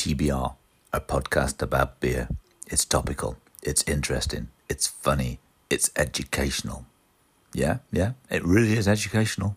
TBR, a podcast about beer. It's topical, it's interesting, it's funny, it's educational. Yeah, yeah, it really is educational.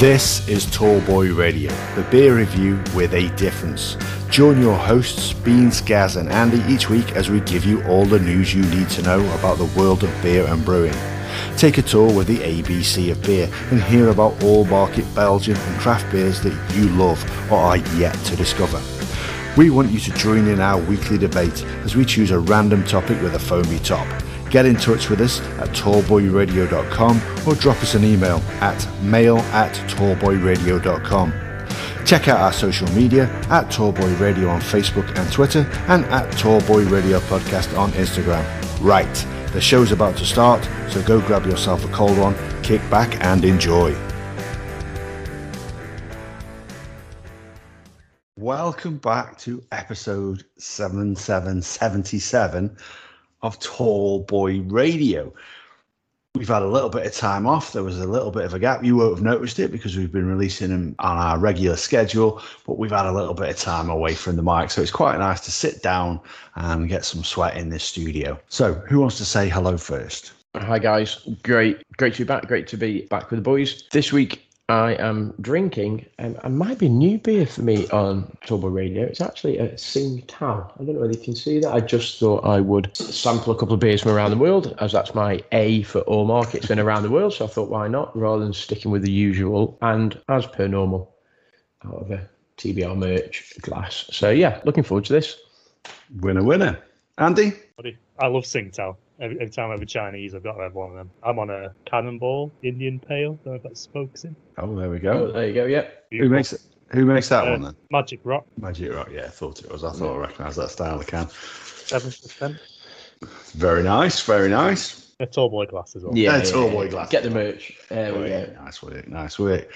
This is Tallboy Radio, the beer review with a difference. Join your hosts, Beans, Gaz, and Andy each week as we give you all the news you need to know about the world of beer and brewing. Take a tour with the ABC of beer and hear about all market Belgian and craft beers that you love or are yet to discover. We want you to join in our weekly debate as we choose a random topic with a foamy top. Get in touch with us at tallboyradio.com or drop us an email at mail at tallboyradio.com. Check out our social media at Tallboy Radio on Facebook and Twitter and at Tallboy Radio Podcast on Instagram. Right, the show's about to start, so go grab yourself a cold one, kick back and enjoy. Welcome back to episode 7777 of Tall Boy Radio. We've had a little bit of time off. There was a little bit of a gap. You won't have noticed it because we've been releasing them on our regular schedule, but we've had a little bit of time away from the mic. So it's quite nice to sit down and get some sweat in this studio. So, who wants to say hello first? Hi guys, great, great to be back. Great to be back with the boys this week. I am drinking, and um, it might be new beer for me on Turbo Radio. It's actually a Tsingtao. I don't know whether you can see that. I just thought I would sample a couple of beers from around the world, as that's my A for all markets and around the world. So I thought, why not, rather than sticking with the usual, and as per normal, out of a TBR merch glass. So yeah, looking forward to this. Winner, winner. Andy? I love Tsingtao. Every, every time I have a Chinese, I've got to have one of them. I'm on a Cannonball Indian Pale. Don't know if that smokes in. Oh, there we go. Oh, there you go. Yeah. Who makes it? Who makes that Uh, one then? Magic Rock, Magic Rock. Yeah, I thought it was. I thought I recognised that style. I can. seven percent. Very nice. Very nice. A tall boy glass as well. Yeah. That's all boy glass. Get the merch. There we go. Nice work. Nice work.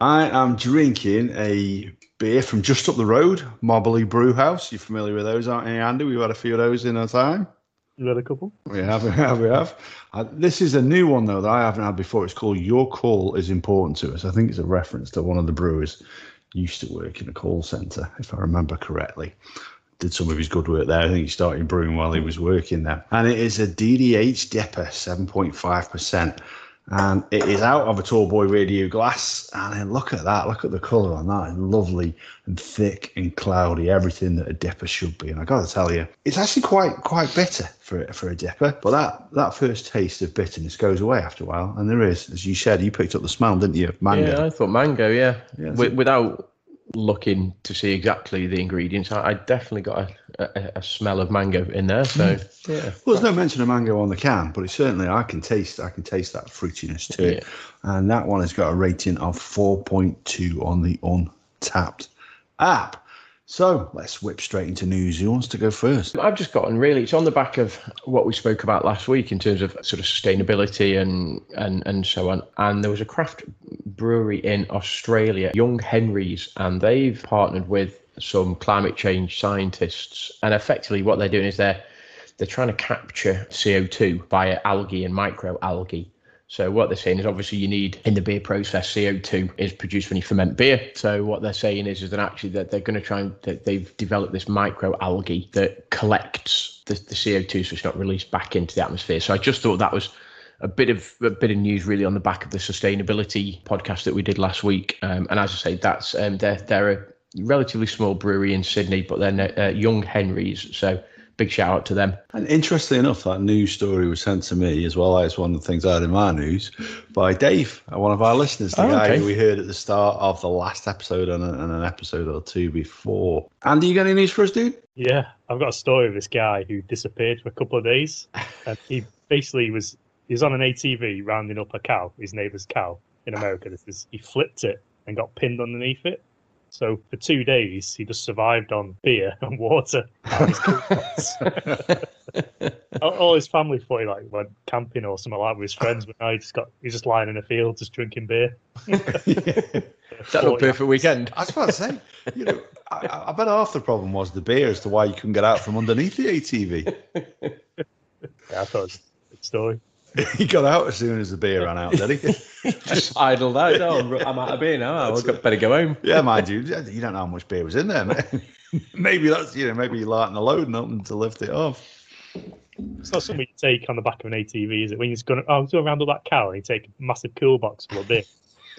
I am drinking a beer from just up the road, Mobberley Brew House. You're familiar with those, aren't you, Andy? We've had a few of those in our time. You had a couple. We have, we have, we have. Uh, this is a new one though that I haven't had before. It's called "Your Call is Important to Us." I think it's a reference to one of the brewers used to work in a call centre, if I remember correctly. Did some of his good work there. I think he started brewing while he was working there. And it is a DDH five percent, and it is out of a tall boy radio glass. And then look at that! Look at the colour on that. It's lovely and thick and cloudy, everything that a dipper should be. And I got to tell you, it's actually quite quite bitter for it for a dipper. But that that first taste of bitterness goes away after a while, and there is, as you said, you picked up the smell, didn't you? Mango. Yeah, I thought mango. Yeah. Yeah, Wi- without looking to see exactly the ingredients, I, I definitely got a, a, a smell of mango in there. So mm. yeah. Well, there's no mention of mango on the can, but it certainly I can taste I can taste that fruitiness to it. And that one has got a rating of 4.2 on the Untappd app. So let's whip straight into news. Who wants to go first? I've just gotten really. It's on the back of what we spoke about last week in terms of sort of sustainability and and and so on. And there was a craft brewery in Australia, Young Henry's, and they've partnered with some climate change scientists. And effectively, what they're doing is they're they're trying to capture CO2 via algae and microalgae. So what they're saying is obviously you need in the beer process CO2 is produced when you ferment beer. So what they're saying is is that actually that they're going to try and they've developed this microalgae that collects the, the CO2 so it's not released back into the atmosphere. So I just thought that was a bit of a bit of news really on the back of the sustainability podcast that we did last week. Um, and as I say, that's um, they're they're a relatively small brewery in Sydney, but they're uh, Young Henry's. So big shout out to them. And interestingly enough, that news story was sent to me as well as one of the things I had in my news by Dave, uh, one of our listeners, the Oh, guy okay. who we heard at the start of the last episode and, and an episode or two before. Andy, you got any news for us, dude? Yeah, I've got a story of this guy who disappeared for a couple of days, and he basically was he was on an ATV rounding up a cow, his neighbour's cow in America. This is he flipped it and got pinned underneath it. So for two days, he just survived on beer and water. and his cool box. all, all his family thought he like went camping or something like that with his friends, but now he just got he's just lying in a field just drinking beer. Is that not perfect weekend? I was about to say, you know, I, I bet half the problem was the beer as to why you couldn't get out from underneath the ATV. Yeah, I thought it was a good story. he got out as soon as the beer ran out, did he? Just idled out. Oh, I'm- I'm out of beer now. I've got, better go home. yeah, mind you, you don't know how much beer was in there. mate. maybe that's you know, maybe you lighten the load and nothing to lift it off. It's not something you take on the back of an ATV, is it? When you're just going, oh, I'm going to round up that cow and you take a massive cool box full of beer.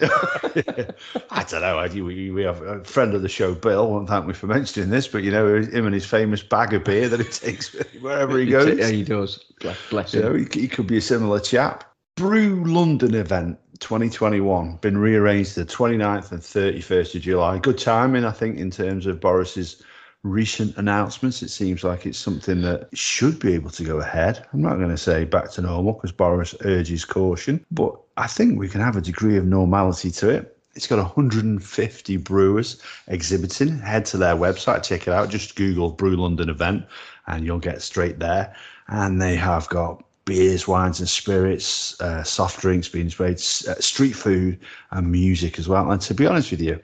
I don't know. We, we have a friend of the show, Bill. Won't thank me for mentioning this, but you know him and his famous bag of beer that he takes wherever he goes. Yeah, he does. Bless, bless You know, him. he, he could be a similar chap. Brew London event 2021 been rearranged to the 29th and 31st of July. Good timing, I think, in terms of Boris's recent announcements. It seems like it's something that should be able to go ahead. I'm not going to say back to normal because Boris urges caution, but I think we can have a degree of normality to it. It's got 150 brewers exhibiting. Head to their website, check it out. Just Google Brew London event and you'll get straight there. And they have got beers, wines, and spirits, uh, soft drinks being sprayed, uh, street food, and music as well. And to be honest with you,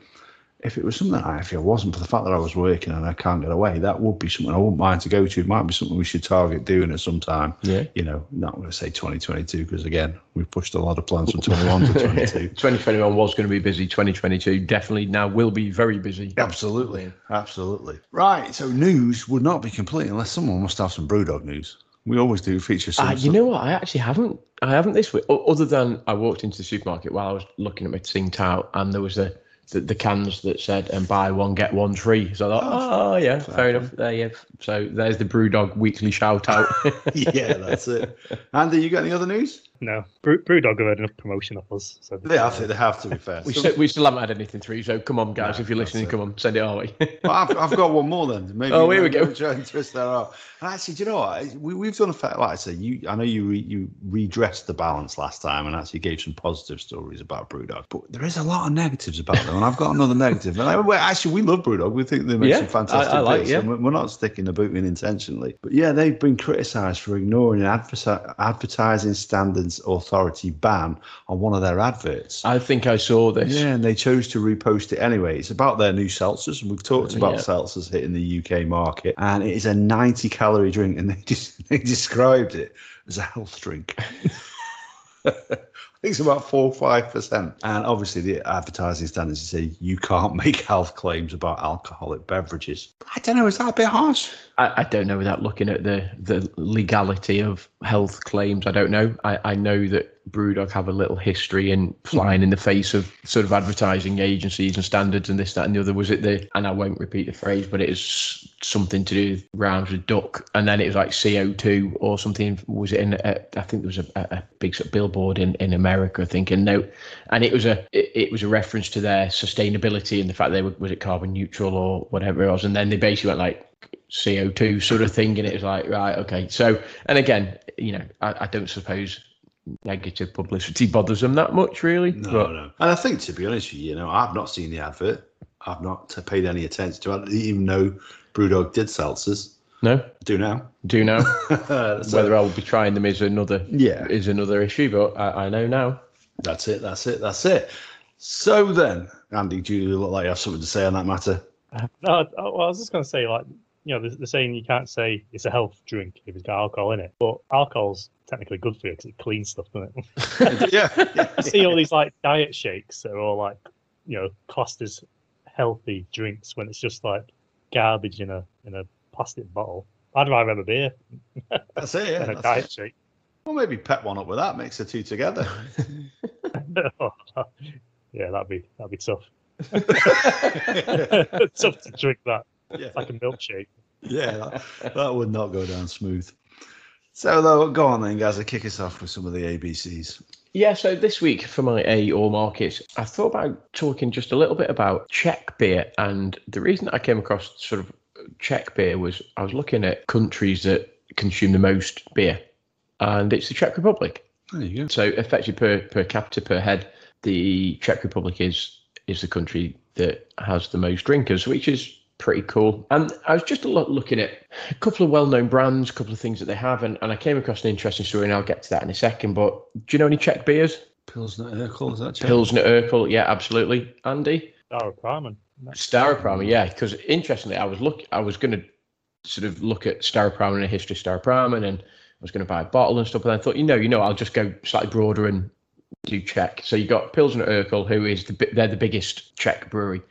if it was something I if it wasn't for the fact that I was working and I can't get away, that would be something I wouldn't mind to go to. It might be something we should target doing at some time. Yeah. You know, not going to say 2022 because again, we've pushed a lot of plans from 21 to 22. 2021 was going to be busy. 2022 definitely now will be very busy. Absolutely, absolutely. Right. So news would not be complete unless someone must have some BrewDog news. We always do feature some. Uh, you know what? I actually haven't. I haven't this week. Other than I walked into the supermarket while I was looking at my Tsingtao, and there was a the, the cans that said "and buy one get one free." So I thought, oh, oh yeah, fair enough. There you. have- So there's the BrewDog weekly shout out. yeah, that's it. Andy, you got any other news? No, Brew, Brewdog have had enough promotion of us. So They have to. They have to be fair. we So- still, we still haven't had anything through. So come on, guys, No, if you're listening, it. come on, send it our way. Well, I've, I've got one more then. Maybe Oh, here we maybe go. I'll Try and twist that out. And actually, do you know what? We, we've done a fair. Like I say, you. I know you re, you redressed the balance last time and actually gave some positive stories about BrewDog, but there is a lot of negatives about them. And I've got another negative. And I, well, actually, we love BrewDog. We think they make Yeah, some fantastic I- I like, beers, yeah. and we're- we're not sticking the boot in intentionally. But yeah, they've been criticised for ignoring an advertising standards authority ban on one of their adverts. I think I saw this. Yeah, and they chose to repost it anyway. It's about their new seltzers, and we've talked about Yeah. seltzers hitting the UK market, and it is a 90 calorie drink, and they just they described it as a health drink. I think it's about four or five percent, and obviously the advertising standards say you can't make health claims about alcoholic beverages. I don't know, is that a bit harsh? I, I don't know without looking at the the legality of health claims. I don't know. I, I know that Brewdog have a little history in flying in the face of sort of advertising agencies and standards and this, that, and the other. Was it the and I won't repeat the phrase, but it was something to do with rounds with duck, and then it was like CO two or something. Was it in? A, I think there was a, a, a big sort of billboard in, in America thinking no, and it was a it, it was a reference to their sustainability and the fact they were was it carbon neutral or whatever it was, and then they basically went like CO2 sort of thing. And it was like, right, okay. So, and again, you know, I, I don't suppose negative publicity bothers them that much, really. No, but no. And I think, to be honest with you, you know, I've not seen the advert. I've not paid any attention to it. I didn't even know Brewdog did seltzers. no, I do now. do now. So- whether I'll be trying them is another Yeah. is another issue, but I, I know now. That's it. That's it. That's it. So then, Andy, do you look like you have something to say on that matter? No, I, well, I was just going to say, like, you know, they're, they're saying you can't say it's a health drink if it's got alcohol in it, but alcohol's technically good for you because it cleans stuff, doesn't it? yeah. you see all these like diet shakes that are all like, you know, classed as healthy drinks when it's just like garbage in a in a plastic bottle. I'd rather have a beer That's it. Yeah. a diet it. shake. Well, maybe pet one up with that. Mix the two together. yeah, that'd be that'd be tough. tough to drink that. Yeah. It's like a milkshake. Yeah. That, that would not go down smooth. So, though, go on then, guys. I kick us off with some of the ABCs. Yeah, so this week for my A or markets, I thought about talking just a little bit about Czech beer. And the reason I came across sort of Czech beer was I was looking at countries that consume the most beer, and it's the Czech Republic. There you go. So effectively per per capita per head, the Czech Republic is is the country that has the most drinkers, which is pretty cool. And I was just lo- looking at a couple of well-known brands, a couple of things that they have, and, and I came across an interesting story, and I'll get to that in a second. But do you know any Czech beers? Pilsner Urquell, is that Czech? Pilsner Urquell, yeah, absolutely. Andy, Staropramen. Staropramen, yeah. Because interestingly, I was look, I was going to sort of look at Staropramen and the history of Staropramen, and I was going to buy a bottle and stuff. and I thought, you know, you know, I'll just go slightly broader and do Czech. So you got Pilsner Urquell, who is the they're the biggest Czech brewery,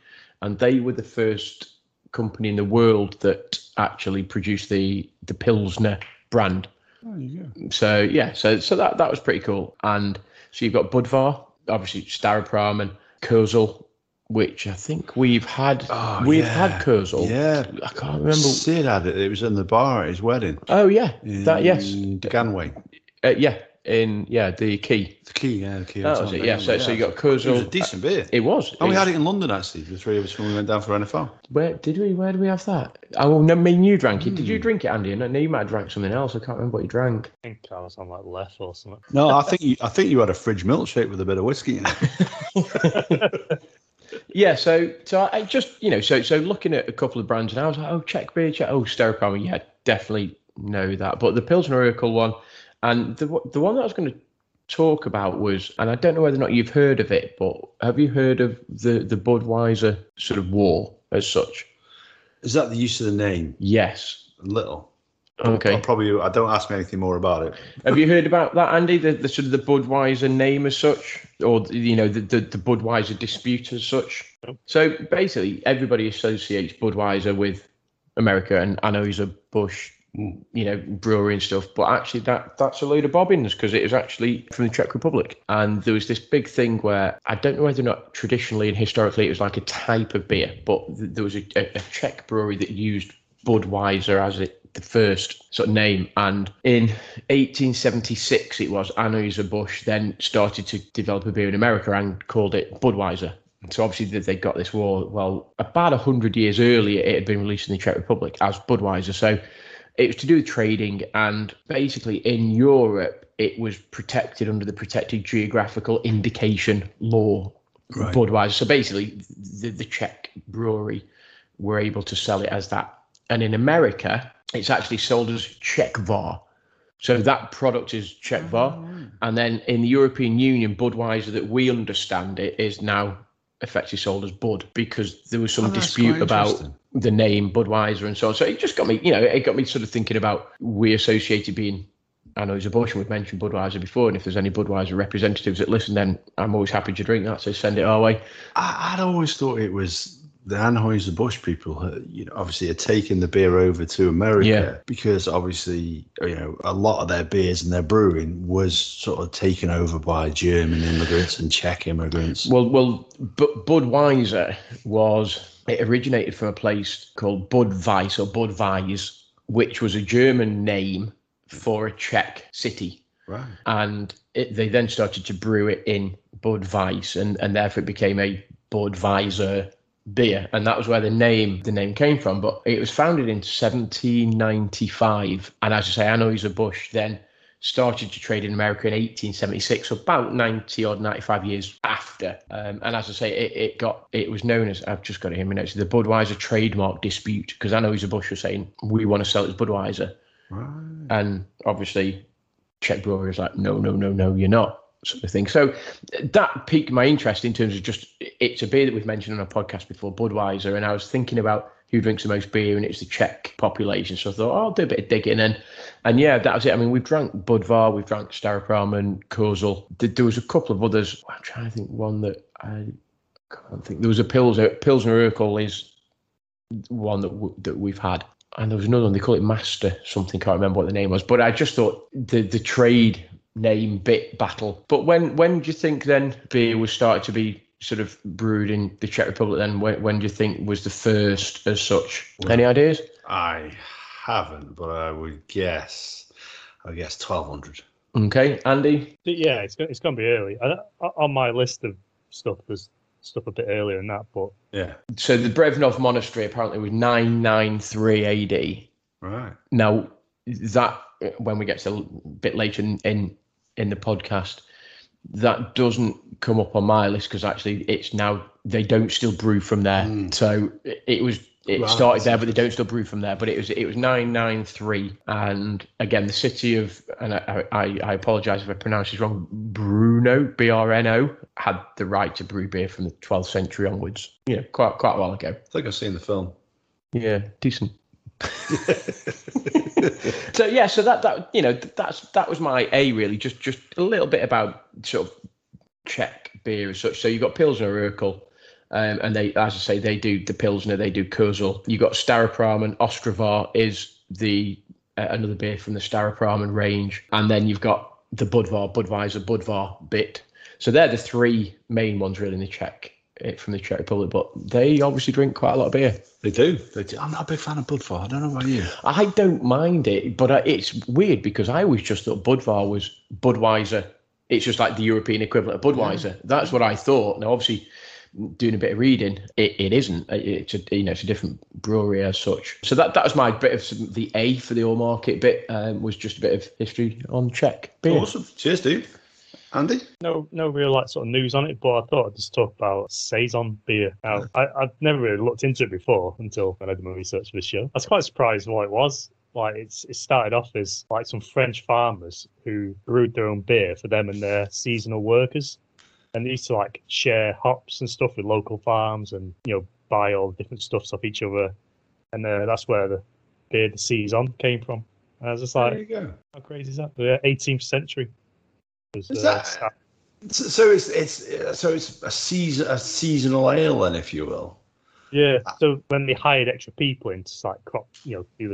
and they were the first company in the world that actually produced the the Pilsner brand. Oh, go. So yeah, so so that that was pretty cool. And so you've got Budvar, obviously Staropramen, and Kozel, which I think we've had Oh, we've yeah. had Kozel. Yeah. I can't remember. Sid had it. It was in the bar at his wedding. Oh yeah, that yes, Ganway. uh, yeah, in yeah the key. The key, yeah, the key. That was it. Yeah, so so you got It was a decent beer. It was. Oh, we It- had it in London actually. The three of us when we went down for NFL. Where did we? Where did we have that? Oh, no, I mean you drank it. Did Hmm. you drink it, Andy? And no, you might have drank something else. I can't remember what you drank. I think I was on like Leffe or something. No, I think you, I think you had a fridge milkshake with a bit of whiskey in it. Yeah, so so I I just you know so so looking at a couple of brands and I was like, oh, Czech beer, Czech, oh, Staropramen, yeah, definitely know that. But the Pilsner Urquell one, and the the one that I was going to talk about was, and I don't know whether or not you've heard of it, but have you heard of the the Budweiser sort of war as such? Is that the use of the name? Yes. A Little. Okay. I'll probably. I don't ask me anything more about it. Have you heard about that, Andy? The, the sort of the Budweiser name as such, or you know the the, the Budweiser dispute as such. No. So basically, everybody associates Budweiser with America and Anheuser Busch, you know, brewery and stuff. But actually, that that's a load of bobbins because it is actually from the Czech Republic. And there was this big thing where I don't know whether or not traditionally and historically it was like a type of beer, but th- there was a, a, Czech brewery that used Budweiser as it the first sort of name. And in 1876, it was Anheuser Busch then started to develop a beer in America and called it Budweiser. So obviously they- they got this war. Well, about hundred years earlier, it had been released in the Czech Republic as Budweiser. So it was to do with trading, and basically in Europe, it was protected under the protected geographical indication law. Right. Budweiser. So basically, the, the Czech brewery were able to sell it as that. And in America, it's actually sold as Czechvar. So that product is Czechvar. Oh, and then in the European Union, Budweiser, that we understand it, is now effectively sold as Bud because there was some Oh, dispute about the name Budweiser and so on. So it just got me, you know, it got me sort of thinking about we associated being. I know it's a Bush, and we've mentioned Budweiser before, and if there's any Budweiser representatives that listen, then I'm always happy to drink that. So send it our way. I, I'd always thought it was the Anheuser Busch people. uh, You know, obviously are taking the beer over to America Yeah. because obviously you know a lot of their beers and their brewing was sort of taken over by German immigrants and Czech immigrants. Well, well, but Budweiser was it originated from a place called Budweis or Budweis, which was a German name for a Czech city, right. and it, they then started to brew it in Budweis, and and therefore it became a Budweiser beer, and that was where the name the name came from. But it was founded in 1795, and as I say, Anheuser Busch then started to trade in America in 1876, so about 90 or 95 years after. Um, and as I say, it, it got it was known as I've just got it here my notes, the Budweiser trademark dispute because Anheuser Busch was saying we want to sell it as Budweiser, Right. and obviously Czech brewery was like no no no no you're not sort of thing. So that piqued my interest in terms of just it's a beer that we've mentioned on a podcast before, Budweiser, and I was thinking about who drinks the most beer, and it's the Czech population. So I thought, oh, I'll do a bit of digging, and and yeah, that was it. I mean, we've drank Budvar, we've drank Staropramen, Kozel. There, was a couple of others. I'm trying to think one that I can't think. There was a Pilsner, uh, Pilsner Urquell is one that w- that we've had. And there was another one, they call it Master something, can't remember what the name was. But I just thought the the trade name bit battle. But when when do you think then beer was started to be sort of brewed in the Czech Republic then? When, when do you think was the first as such? Any ideas? I haven't, but I would guess. I guess twelve hundred. Okay, Andy? Yeah, it's it's gonna be early. I, on my list of stuff, there's stuff a bit earlier than that, but Yeah. So the Brevnov Monastery apparently was 993 AD. Right. Now that when we get to a bit later in in, in the podcast, that doesn't come up on my list because actually it's now they don't still brew from there. Hmm. So it, it was it Right. started there, but they don't still brew from there. But it was it was nine nine three, and again the city of and I I, I apologise if I pronounce this wrong. Bruno B R N O had the right to brew beer from the 12th century onwards. You know, quite quite a while ago. I think I've seen the film. Yeah, decent. So yeah, so that that you know that's that was my A really, just just a little bit about sort of Czech beer as such. So you've got Pilsner Urquell, um, and they as I say they do the Pilsner, they do Kozel. You've got Staropramen, Ostravar is the uh, another beer from the Staropramen range, and then you've got the Budvar, Budweiser, Budvar bit. So they're the three main ones really in the Czech eh, from the Czech Republic, but they obviously drink quite a lot of beer. They do. They do. I'm not a big fan of Budvar. I don't know about you. I don't mind it, but it's weird because I always just thought Budvar was Budweiser. It's just like the European equivalent of Budweiser. That's what I thought. Now, obviously, doing a bit of reading, it, it isn't. It's a you know it's a different brewery as such. So that that was my bit of some, the A for the all market bit um, was just a bit of history on Czech beer. Awesome. Cheers, dude. Andy? No, no real like sort of news on it, but I thought I'd just talk about saison beer. Now, I, I've never really looked into it before until when I did my research for the show. I was quite surprised what it was. Like it's it started off as like some French farmers who brewed their own beer for them and their seasonal workers, and they used to like share hops and stuff with local farms and you know buy all the different stuffs off each other, and uh, that's where the beer the saison came from. And I was just There like, you go. how crazy is that? The 18th century. Is that- So, it's it's so it's a season a seasonal ale then, if you will. Yeah. Ah. So when they hired extra people in to like crop, you know, do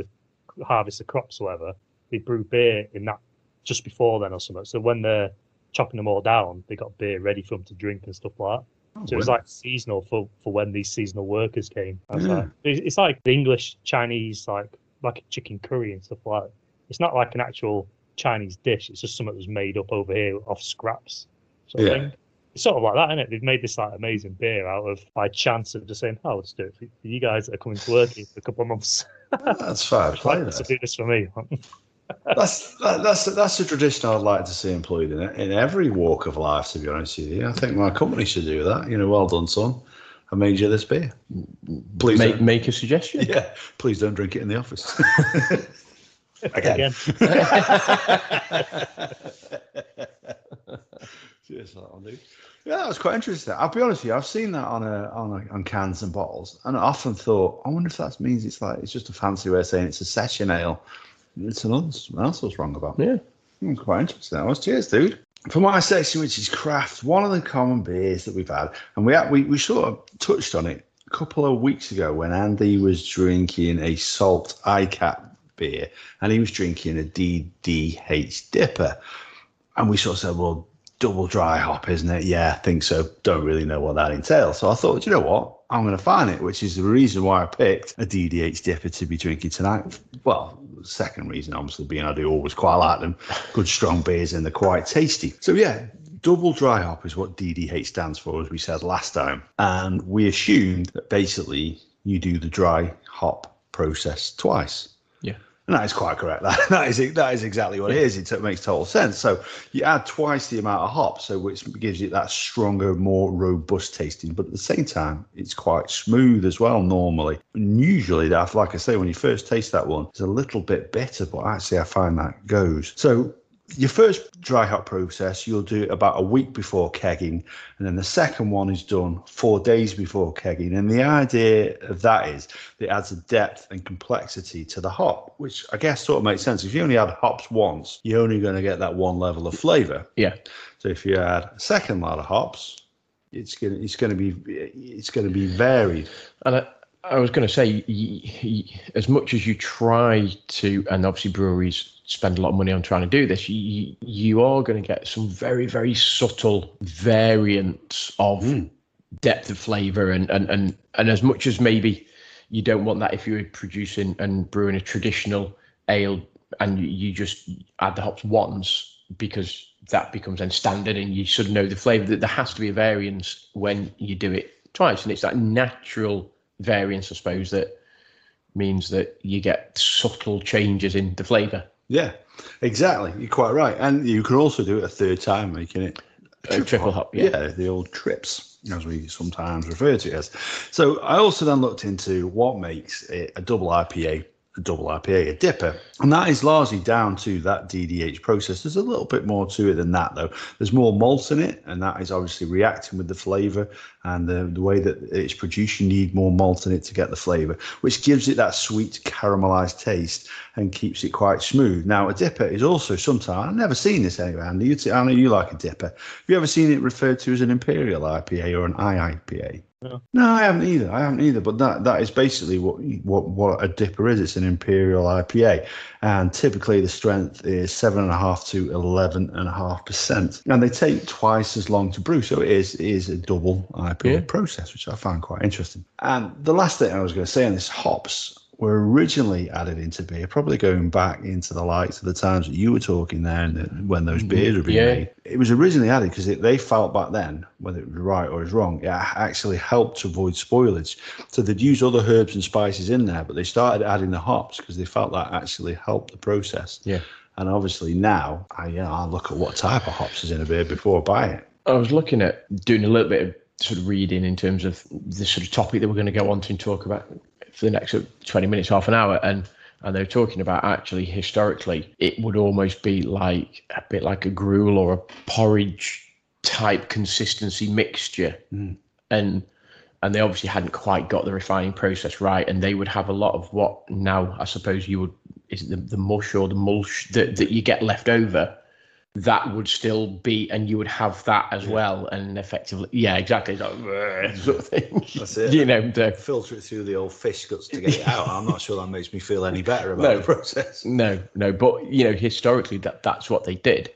the harvest the crops or whatever, they brew beer in that just before then or something. So when they're chopping them all down, they got beer ready for them to drink and stuff like that. Oh, so it was like seasonal for, for when these seasonal workers came. Yeah. like, it's it's like the English Chinese like like a chicken curry and stuff like. that. It's not like an actual Chinese dish. It's just something that was made up over here off scraps. Sort of Yeah. thing. It's sort of like that, isn't it? They've made this like amazing beer out of by chance of just saying, "Oh, let's do it for for you guys that are coming to work here for a couple of months." That's fair play. Like, so there. do this for me. That's that, that's that's a tradition I'd like to see employed in in every walk of life. To be honest with you, I think my company should do that. You know, well done, son. I made you this beer. Please, Make don't, make a suggestion. yeah. Please don't drink it in the office. Again. Cheers for that. Yeah, that was quite interesting. I'll be honest with you, I've seen that on a, on a, on cans and bottles, and I often thought, I wonder if that means it's like it's just a fancy way of saying it's a session ale. It's another something else was wrong about. Yeah. Hmm, quite interesting. That was cheers, dude. For my section, which is craft, one of the common beers that we've had, and we we we sort of touched on it a couple of weeks ago when Andy was drinking a salt ICAP beer, and he was drinking a DDH Dipper, and we sort of said, well, double dry hop, isn't it? Yeah, I think so. Don't really know what that entails. So I thought, you know what? I'm going to find it, which is the reason why I picked a DDH dipper to be drinking tonight. Well, second reason, obviously, being I do always quite like them. Good strong beers and they're quite tasty. So yeah, double dry hop is what DDH stands for, as we said last time. And we assumed that basically you do the dry hop process twice. And that is quite correct. That, that is that is exactly what it is. It, makes total sense. So you add twice the amount of hops, so which gives you that stronger, more robust tasting. But at the same time, it's quite smooth as well. Normally, and usually, that like I say, when you first taste that one, it's a little bit bitter, but actually, I find that goes. So your first dry hop process, you'll do it about a week before kegging, and then the second one is done four days before kegging. And the idea of that is that it adds a depth and complexity to the hop, which I guess sort of makes sense. If you only add hops once, you're only going to get that one level of flavour. Yeah. So if you add a second lot of hops, it's gonna it's gonna be it's gonna be varied. And I, I was going to say, y- y- as much as you try to, and obviously breweries spend a lot of money on trying to do this, you, you are going to get some very, very subtle variants of hmm. depth of flavor. And, and, and, and as much as maybe you don't want that if you're producing and brewing a traditional ale and you, you just add the hops once because that becomes then standard and you sort of know the flavor that there has to be a variance when you do it twice and it's that natural variance i suppose that means that you get subtle changes in the flavor Yeah, exactly. You're quite right, and you can also do it a third time, making it Uh, triple hop, yeah. the old trips, as we sometimes refer to it as. So I also then looked into what makes it a double IPA a double IPA, a dipper. And that is largely down to that DDH process. There's a little bit more to it than that, though. There's more malt in it, and that is obviously reacting with the flavour and the, the way that it's produced. You need more malt in it to get the flavour, which gives it that sweet caramelised taste and keeps it quite smooth. Now, a dipper is also sometimes, I've never seen this anywhere, Andy. You t- I know you like a dipper. Have you ever seen it referred to as an Imperial IPA or an IIPA? No. No, I haven't either. I haven't either. But that that is basically what what what a dipper is. It's an imperial IPA, and typically the strength is seven and a half to eleven and a half percent, and they take twice as long to brew. So it is it is a double IPA Yeah. process, which I find quite interesting. And the last thing I was going to say on this hops were originally added into beer, probably going back into the likes of the times that you were talking there and when those mm-hmm. beers were being Yeah. made. It was originally added because they felt back then, whether it was right or it was wrong, it actually helped to avoid spoilage. So they'd use other herbs and spices in there, but they started adding the hops because they felt that actually helped the process. Yeah. And obviously now, I, you know, I look at what type of hops is in a beer before I buy it. I was looking at doing a little bit of sort of reading in terms of the sort of topic that we're going to go on to and talk about for the next 20 minutes, half an hour. And and they're talking about actually historically, it would almost be like a bit like a gruel or a porridge type consistency mixture. Mm. And and they obviously hadn't quite got the refining process right. And they would have a lot of what now I suppose you would is it the, the mush or the mulch that, that you get left over that would still be, and you would have that as well, and effectively, yeah, exactly, it's like, "Bleh," sort of thing. That's it. You know, the, Filter it through the old fish guts to get it out. I'm not sure that makes me feel any better about No. the process. no, no, but you know, historically, that that's what they did,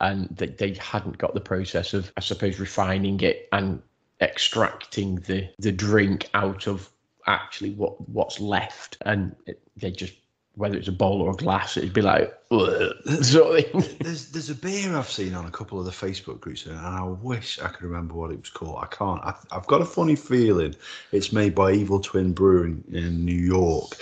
and they they hadn't got the process of, I suppose, refining it and extracting the the drink out of actually what what's left, and it, they just whether it's a bowl or a glass, it'd be like sort of thing. There's there's a beer I've seen on a couple of the Facebook groups, and I wish I could remember what it was called. I can't. I, I've got a funny feeling it's made by Evil Twin Brewing in New York,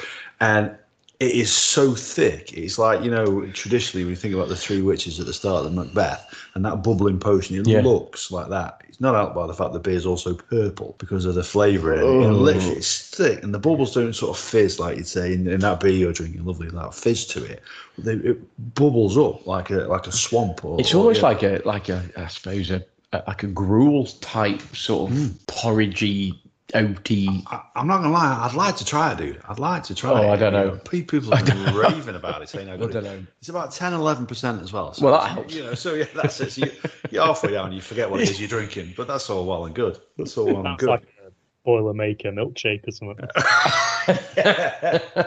and it is so thick. It's like you know traditionally when you think about the three witches at the start of the Macbeth and that bubbling potion, it Yeah. looks like that. It's not helped by the fact the beer is also purple because of the flavour in it. And Oh. literally, it's thick, and the bubbles don't sort of fizz like you'd say in, in that beer you're drinking. Lovely, that fizz to it. They, it bubbles up like a like a swamp. Or, It's or, almost yeah. like a like a I suppose a, a like a gruel type sort of hmm. porridgey oaty. I, I'm not gonna lie. I'd like to try it, dude. I'd like to try Oh, it. I don't know. pe- People are raving about it, saying how I don't it- know. It's about 10, 11 percent as well. So, Well, that helps. You know, so yeah, that's it. So you, you're halfway down, you forget what it is you're drinking, but that's all well and good. That's all well and good. like a Boilermaker milkshake or something.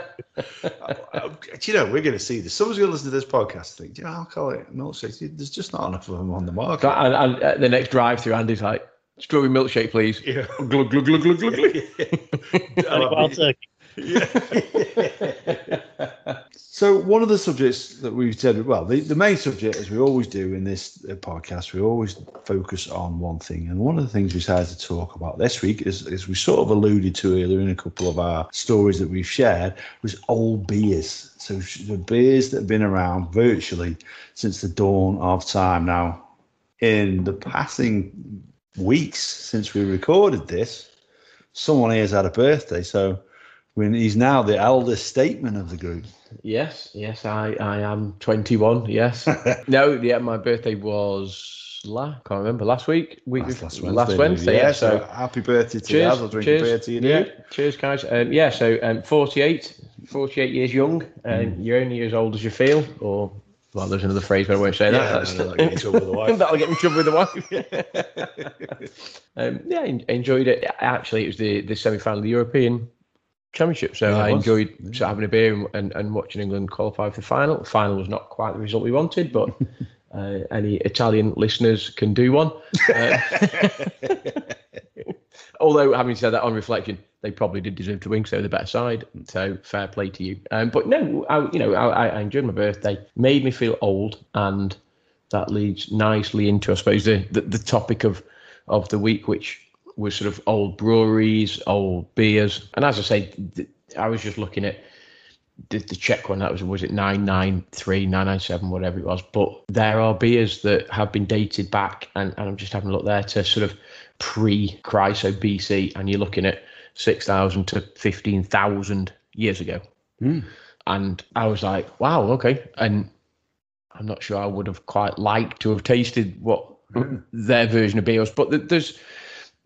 Uh, Do you know, we're going to see this. Someone's going to listen to this podcast and think, do you know, alcoholic milkshakes, there's just not enough of them on the market. and, and at the next drive through, Andy's like, strawberry milkshake, please. Yeah. Glug glug glug glug glug. glug. Well, I'll take so one of the subjects that we've said, well, the, the main subject, as we always do in this uh, podcast, we always focus on one thing. And one of the things we decided to talk about this week is, as we sort of alluded to earlier in a couple of our stories that we've shared, was old beers. So the beers that have been around virtually since the dawn of time. Now, in the passing weeks since we recorded this, someone here's had a birthday. So when he's now the eldest statement of the group. Yes, yes, I, I am 21. Yes. no, yeah, my birthday was la. Can't remember last week. Week Last, before- last Wednesday. Yeah. so, So happy birthday to cheers, you. I'll drink cheers, a beer to you. yeah, dude. cheers, guys. Um, yeah, so um, 48, 48 years young, and Hmm. you're only as old as you feel, or well, there's another phrase, but I won't say Yeah, that. that'll- get in trouble with the wife. That'll get me in trouble with the wife. um, yeah, I enjoyed it. Actually, it was the, the semi final of the European Championship, so Yeah, I enjoyed sort of having a beer and, and, and watching England qualify for the final. The final was not quite the result we wanted, but uh, any Italian listeners can do one. Uh, although, having said that, on reflection, they probably did deserve to win, so they're the better side. So fair play to you. Um, but no, I, you know, I, I enjoyed my birthday. Made me feel old, and that leads nicely into, I suppose, the, the, the topic of of the week, which was sort of old breweries, old beers, and as I say, I was just looking at the, the Czech one that was was it 993, 997, whatever it was. But there are beers that have been dated back, and, and I'm just having a look there to sort of pre-Christ, so BC, and you're looking at 6,000 to 15,000 years ago. Mm. And I was like, wow, okay. And I'm not sure I would have quite liked to have tasted what Mm. their version of beer was, but there's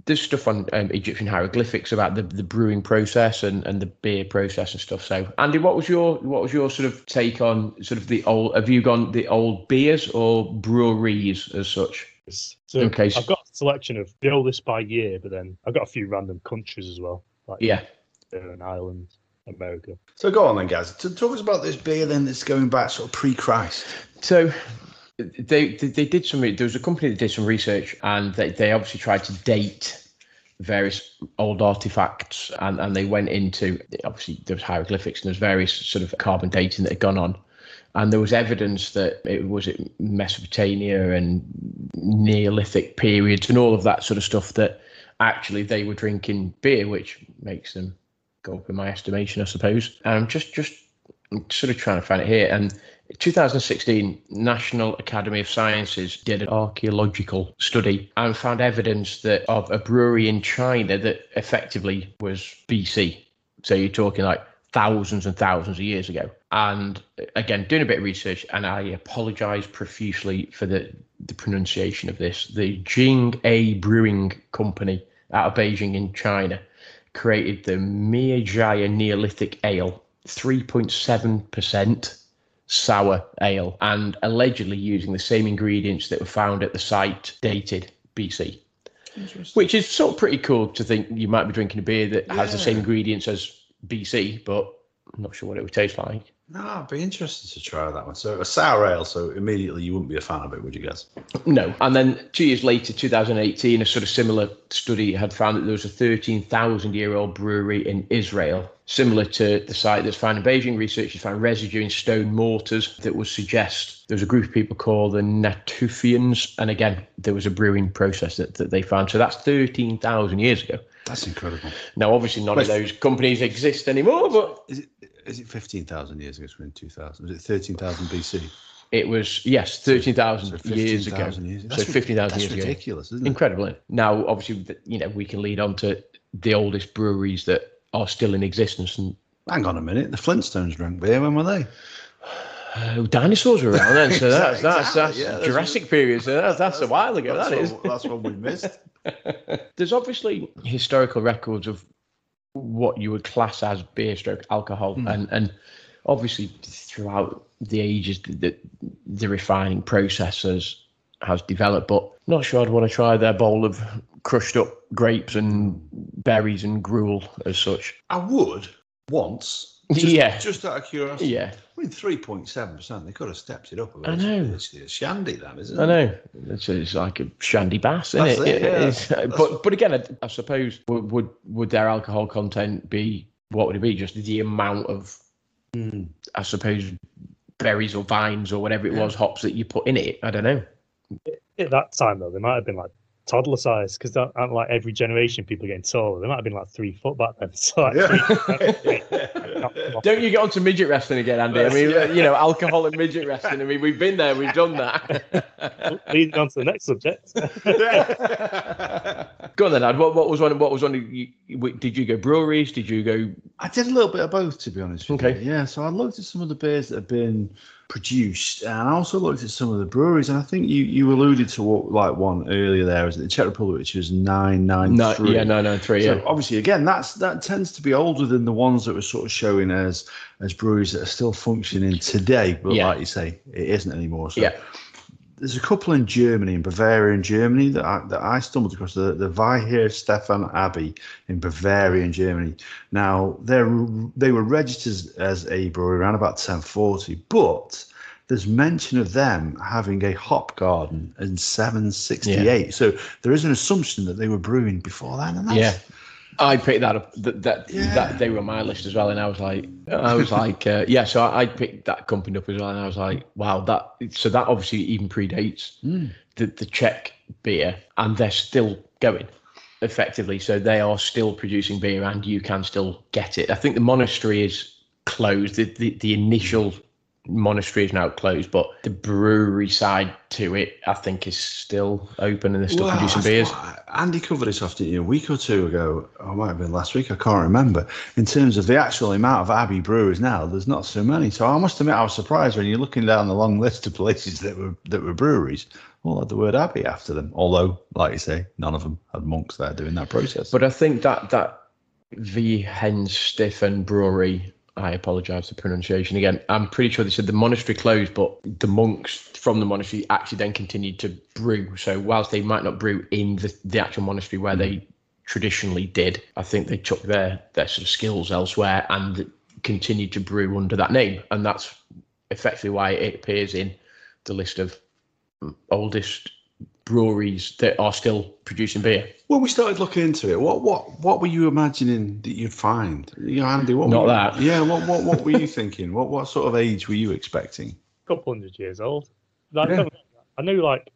there's stuff on um, Egyptian hieroglyphics about the, the brewing process and, and the beer process and stuff. So, Andy, what was your what was your sort of take on sort of the old? Have you gone the old beers or breweries as such? So Okay. I've got a selection of the oldest by year, but then I've got a few random countries as well, like Yeah, Ireland, Ireland, America. So go on then, guys. To talk us about this beer then that's going back sort of pre-Christ. So they, they they did some. There was a company that did some research, and they, they obviously tried to date various old artifacts, and, and they went into obviously there was hieroglyphics and there's various sort of carbon dating that had gone on, and there was evidence that it was Mesopotamia and Neolithic periods and all of that sort of stuff that actually they were drinking beer, which makes them go up in my estimation, I suppose. And I'm just just sort of trying to find it here and. 2016, National Academy of Sciences did an archaeological study and found evidence that of a brewery in China that effectively was BC. So you're talking like thousands and thousands of years ago. And uh, again, doing a bit of research, and I apologize profusely for the, the pronunciation of this. The Jing A Brewing Company out of Beijing in China created the Mijiaya Neolithic Ale, 3.7% sour ale, and allegedly using the same ingredients that were found at the site dated BC. Which is sort of pretty cool to think you might be drinking a beer that has the same ingredients as BC, but I'm not sure what it would taste like. No, I'd be interested to try that one. So a sour ale, so immediately you wouldn't be a fan of it, would you guys? No. And then two years later, 2018, a sort of similar study had found that there was a 13,000 year old brewery in Israel, similar to the site that's found in Beijing. Researchers found residue in stone mortars that would suggest there was a group of people called the Natufians. And again, there was a brewing process that, that they found. So that's 13,000 years ago. That's incredible. Now, obviously, none of those companies exist anymore, but Is it is it fifteen thousand years ago? We're in two thousand. Was it thirteen thousand BC? it was, yes, 13,000 So years ago. 15,000 years. So 15,000 That's years ago. ridiculous, isn't it? Incredible. Now, obviously, you know, we can lead on to the oldest breweries that are still in existence. And Hang on a minute. The Flintstones drank beer. When were they? Uh, dinosaurs were around then, so that's that's, Exactly, that's yeah, that's Jurassic period. So that's, that's a while ago. That's That is. what, that's what we missed. There's obviously historical records of what you would class as beer stroke alcohol, and and obviously throughout the ages the the refining process has has developed. But not sure I'd want to try their bowl of crushed up grapes and berries and gruel as such. I would once. Just, Yeah. Just out of curiosity. Yeah, I mean, three point seven percent. They could have stepped it up a bit. I know. It's, it's shandy, then, isn't it? I know. It's, it's like a shandy bass, isn't That's it? it, yeah. It's- uh, but but again, I, I suppose would, would would their alcohol content be what would it be? Just the amount of, Hmm. I suppose, berries or vines or whatever it was, hops that you put in it. I don't know. At that time, though, they might have been like toddler size because that aren't like every generation people getting taller. They might have been like three foot back then. So like, Yeah. Don't you get onto midget wrestling again, Andy? I mean, Yeah. you know, alcohol and midget wrestling. I mean, we've been there, we've done that. leading on to the next subject. Go on then, Ad. What, what was one? What was one? You, you- did you go breweries? Did you go? I did a little bit of both, to be honest. With Okay. You. Yeah, so I looked at some of the beers that have been produced, and I also looked at some of the breweries. And I think you, you alluded to what like one earlier there, is it the Czech Republic, which was nine nine No, yeah, no, no. So Yeah. obviously, again, that's that tends to be older than the ones that were sort of showing as as breweries that are still functioning today. But Yeah. like you say, it isn't anymore. So Yeah. There's a couple in Germany, in Bavaria, in Germany, that I, that I stumbled across. The the Weihenstephan Abbey in Bavaria, in Germany. Now they're they were registered as a brewery around about 1040, but there's mention of them having a hop garden in 768. So there is an assumption that they were brewing before then. And that's, Yeah. I picked that up. That that, Yeah. that they were on my list as well, and I was like, I was like, uh, yeah. So I, I picked that company up as well, and I was like, wow, that. So that obviously even predates Hmm. the the Czech beer, and they're still going effectively. So they are still producing beer, and you can still get it. I think the monastery is closed. The, the, the initial monastery is now closed, but the brewery side to it, I think, is still open and they're still Well, producing beers. Andy covered this off, didn't you, a week or two ago? Or might have been last week, I can't remember. In terms of the actual amount of Abbey brewers now, there's not so many. So I must admit, I was surprised when you're looking down the long list of places that were that were breweries, all had the word Abbey after them. Although, like you say, none of them had monks there doing that process. But I think that that V Hen Stiffen Brewery, I apologise for pronunciation again. I'm pretty sure they said the monastery closed, but the monks from the monastery actually then continued to brew. So whilst they might not brew in the, the actual monastery where they traditionally did, I think they took their their sort of skills elsewhere and continued to brew under that name, and that's effectively why it appears in the list of oldest breweries that are still producing beer. when we started looking into it, what what what were you imagining that you'd find? You know, Andy, what Not were that. Yeah, what what what were you thinking? What what sort of age were you expecting? A couple hundred years old. Like, Yeah. I knew, like,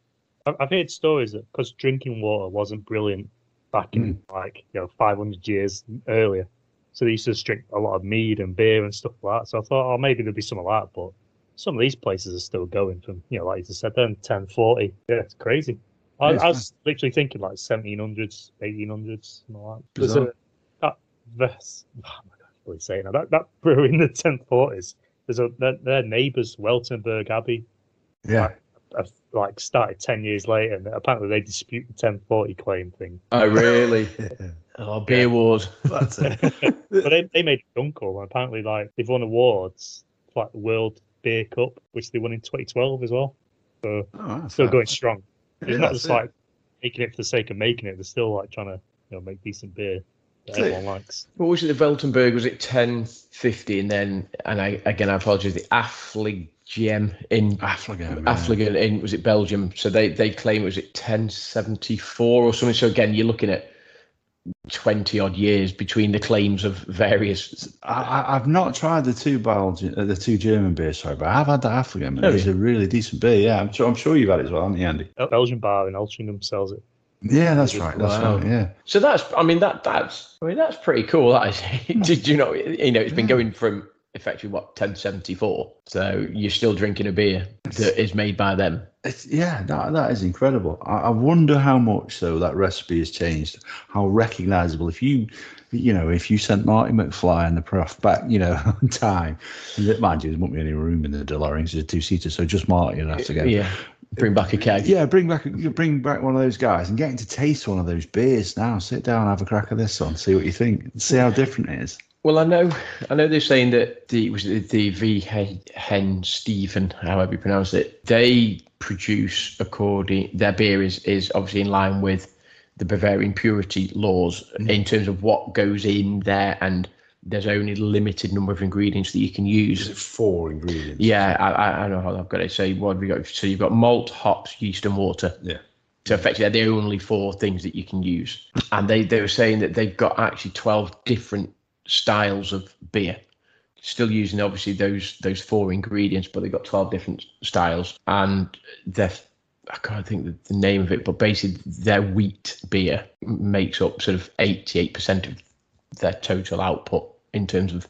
I've I've heard stories that because drinking water wasn't brilliant back in Mm. like you know 500 years earlier, so they used to just drink a lot of mead and beer and stuff like that. So I thought, oh, maybe there'd be some of that, but some of these places are still going from you know, like you said, then 1040. Yeah, it's crazy. I, Yeah, I was literally thinking like 1700s, 1800s, something like that. There's Bizarre. a, that Ves, oh my god, I can't really say it now. That that brewery in the 1040s. There's a their, their neighbours, Weltenburg Abbey, Yeah, have like started 10 years later and apparently they dispute the 1040 claim thing Oh, really? oh, beer wars. that's it. but they, they made a Dunkel and apparently like they've won awards for like the world beer cup which they won in 2012 as well so Oh, still fair. going strong it's Yeah, not that's just it. like making it for the sake of making it they're still like trying to you know make decent beer that That's everyone likes What was it? The Weltenburg was it ten fifty, and then and I again I apologize. The Affligem in Affligem. yeah. Affligem in was it Belgium? So they they claim it was at ten seventy four or something. So again, you're looking at twenty odd years between the claims of various. I, I- I've not tried the two Belgian, uh, the two German beers, sorry, but I have had the Affligem. and Oh, It's yeah. a really decent beer. Yeah, I'm sure. I'm sure you've had it as well, haven't you, Andy? Belgian bar in Altrincham sells it Yeah, that's right. That's Wow. right. Yeah. So that's I mean that that's I mean that's pretty cool. That is. Did you know? You know, it's been going from effectively what ten seventy four. So you're still drinking a beer that is made by them. It's, yeah, that, that is incredible. I, I wonder how much though that recipe has changed. How recognizable if you, you know, if you sent Marty McFly and the prof back, you know, on time. Mind you, there won't be any room in the DeLorean. It's a two seater, so just Marty would have to go. Yeah. Bring back a keg. Yeah, bring back bring back one of those guys and getting to taste one of those beers now. Sit down, have a crack of this one, see what you think, see how different it is. Well, I know, I know they're saying that the was it the V Hen- Hen Stephen, however you pronounce it, they produce according their beer is is obviously in line with the Bavarian purity laws mm. in terms of what goes in there, and there's only limited number of ingredients that you can use. four ingredients? Yeah, I, I- I know how I've got it. So what have we got? So you've got malt, hops, yeast, and water. Yeah. So effectively, they're the only four things that you can use. And they, they were saying that they've got actually 12 different styles of beer. Still using obviously those those four ingredients, but they've got 12 different styles. And they're I can't think the, the name of it, but basically their wheat beer makes up sort of 88% of their total output in terms of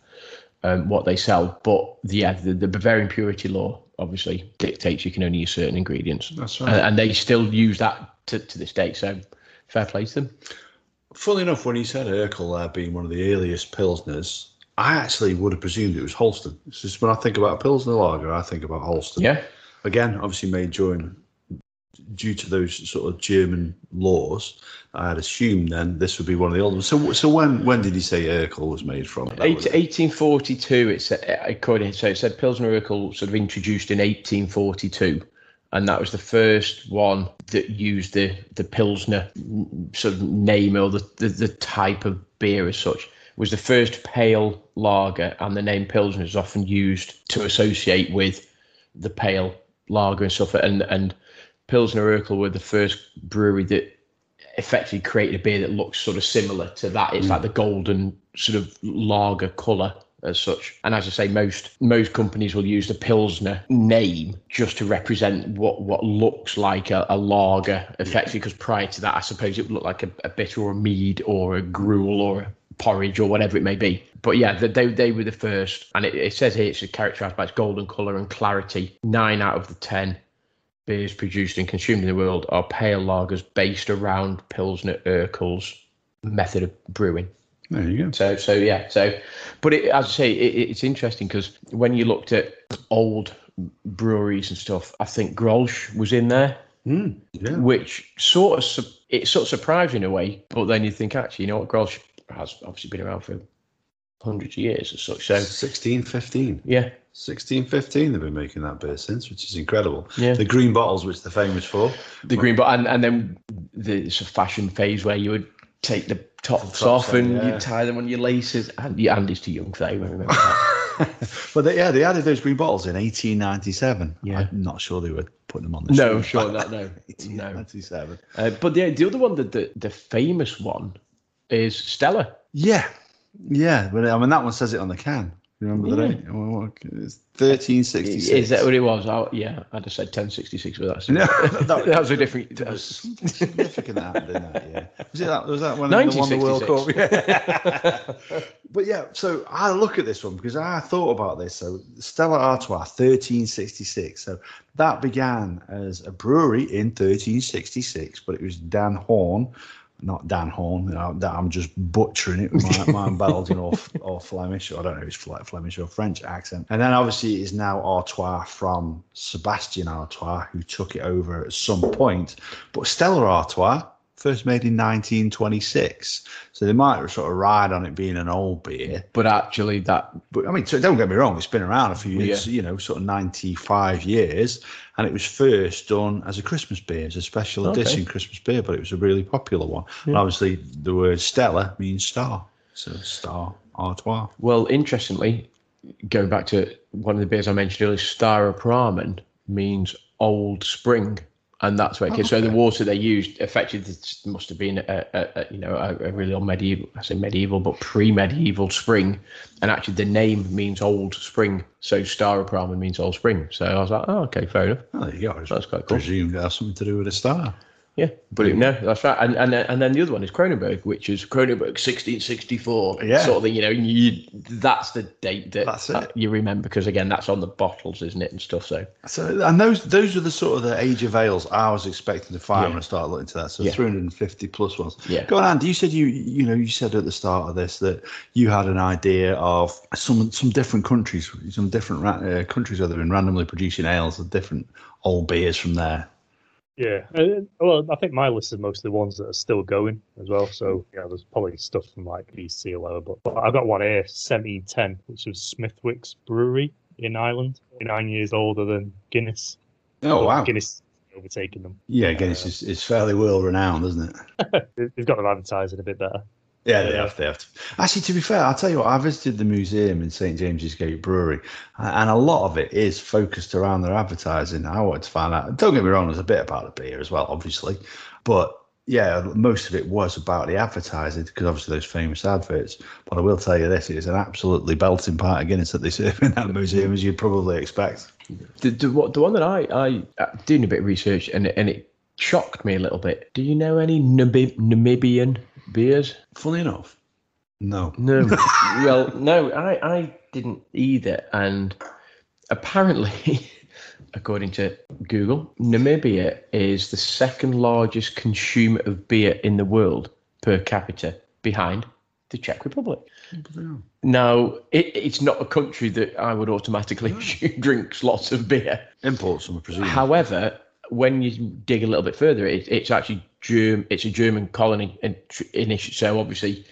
um, what they sell. But yeah, the, the Bavarian purity law obviously dictates you can only use certain ingredients, That's and, and they still use that to, to this day. So fair play to them. Funnily enough, when he said Urquell there being one of the earliest Pilsners, I actually would have presumed it was Holsten. It's just when I think about a Pilsner lager, I think about Holsten. Yeah, Again, obviously made during due to those sort of German laws. I had assumed then this would be one of the old ones. So, so when when did he say Urquell was made from? That was- 1842. It said uh, according so it said Pilsner Urquell sort of introduced in 1842. And that was the first one that used the the Pilsner mm, sort of name or the, the, the type of beer as such. Was the first pale lager, and the name Pilsner is often used to associate with the pale lager and stuff. And and Pilsner Urquell were the first brewery that effectively created a beer that looks sort of similar to that. It's like the golden sort of lager colour as such. And as I say, most most companies will use the Pilsner name just to represent what what looks like a, a lager, effectively. Because prior to that, I suppose it would look like a, a bitter or a mead or a gruel or a porridge or whatever it may be. But yeah, they they, were the first, and it, it says here it's characterized by its golden color and clarity. Nine out of the ten beers produced and consumed in the world are pale lagers based around Pilsner Urquell's method of brewing. There you go. So, so yeah, so, but it, as I say, it, it's interesting because when you looked at old breweries and stuff, I think Grolsch was in there, Mm, yeah. which sort of it sort of surprised you in a way. But then you think, actually, you know what, Grolsch has obviously been around for hundreds of years as such. So, 1615. yeah, 1615 they've been making that beer since, which is incredible. Yeah. The green bottles, which they're famous for. the green, bottle and and then the sort of fashion phase where you would take the tops tops off and yeah. you tie them on your laces. And yeah, Andy's too young for that. Remember that. But they, yeah, they added those green bottles in 1897. Yeah. I'm not sure they were putting them on the no, sure not. No, then. no. 1897. Uh, but the the other one, the, the the famous one, is Stella. Yeah. Yeah. But I mean, that one says it on the can. Remember the Yeah. Well, what- It's 1366. Is that what it was? Oh, yeah, I'd have said 1066, but that's No, that- that was a different. There was significant that happened in that year. Was it that? Was that when they won the World 1966. Cup? Yeah. but yeah, so I look at this one because I thought about this. So Stella Artois, 1366. So that began as a brewery in 1366, but it was Dan Horn. Not Dan Horn. you know, that I'm just butchering it with my, my Belgian or, or Flemish. I don't know if it's Fle- Flemish or French accent. And then obviously it is now Artois from Sebastian Artois, who took it over at some point. But Stella Artois, first made in 1926. So they might sort of ride on it being an old beer. But actually, that But I mean, so don't get me wrong, it's been around a few years, you know, sort of 95 years. And it was first done as a Christmas beer, as a special Okay. edition Christmas beer, but it was a really popular one. And obviously, the word Stella means star. So Star Artois. well, interestingly, going back to one of the beers I mentioned earlier, Staropramen means old spring. And that's where it oh, came. So the water they used effectively must have been a, a, a you know a, a really old medieval. I say medieval, but pre-medieval spring. And actually, the name means old spring. So Staropramen means old spring. So I was like, oh, okay, fair enough. Oh, there you go. I That's quite cool. presumed it has something to do with a star. Yeah, brilliant. No, that's right. And and then- and then the other one is Kronenbourg, which is Kronenbourg 1664. Yeah. sort of thing. You know, you, that's the date that That's it. you remember because again, that's on the bottles, isn't it, and stuff. So So, and those those are the sort of the age of ales I was expecting to find Yeah. when I started looking to that. So Yeah. 350 plus ones. Yeah. Go on, Andy. You said you you know you said at the start of this that you had an idea of some some different countries, some different uh, countries that have been randomly producing ales of different old beers from there. Yeah. Uh, well, I think my list is mostly ones that are still going as well. So yeah, there's probably stuff from like BC or lower. But, but I've got one here, 1710, which was Smithwick's Brewery in Ireland, nine years older than Guinness. Oh wow! Guinness overtaking them. Yeah, Guinness is, is fairly well renowned, isn't it? They- They've got them advertising a bit better. Yeah, they have. They have. To. Actually, to be fair, I'll tell you what. I visited the museum in St James's Gate Brewery, and a lot of it is focused around their advertising. I wanted to find out. Don't get me wrong. There's a bit about the beer as well, obviously, but yeah, most of it was about the advertising because obviously those famous adverts. But I will tell you this: it is an absolutely belting part of Guinness that they serve in that museum, as you'd probably expect. the the, one- the one that I I uh, doing a bit of research and it- and it shocked me a little bit. Do you know any Namib- Namibian beers? Funny enough, no. No. well, no, I, I didn't either. And apparently, according to Google, Namibia is the second largest consumer of beer in the world per capita, behind the Czech Republic. Now, it, it's not a country that I would automatically assume drinks lots of beer. Imports, I'm presuming. However, when you dig a little bit further, it, it's actually Germ. It's a German colony in, in So obviously,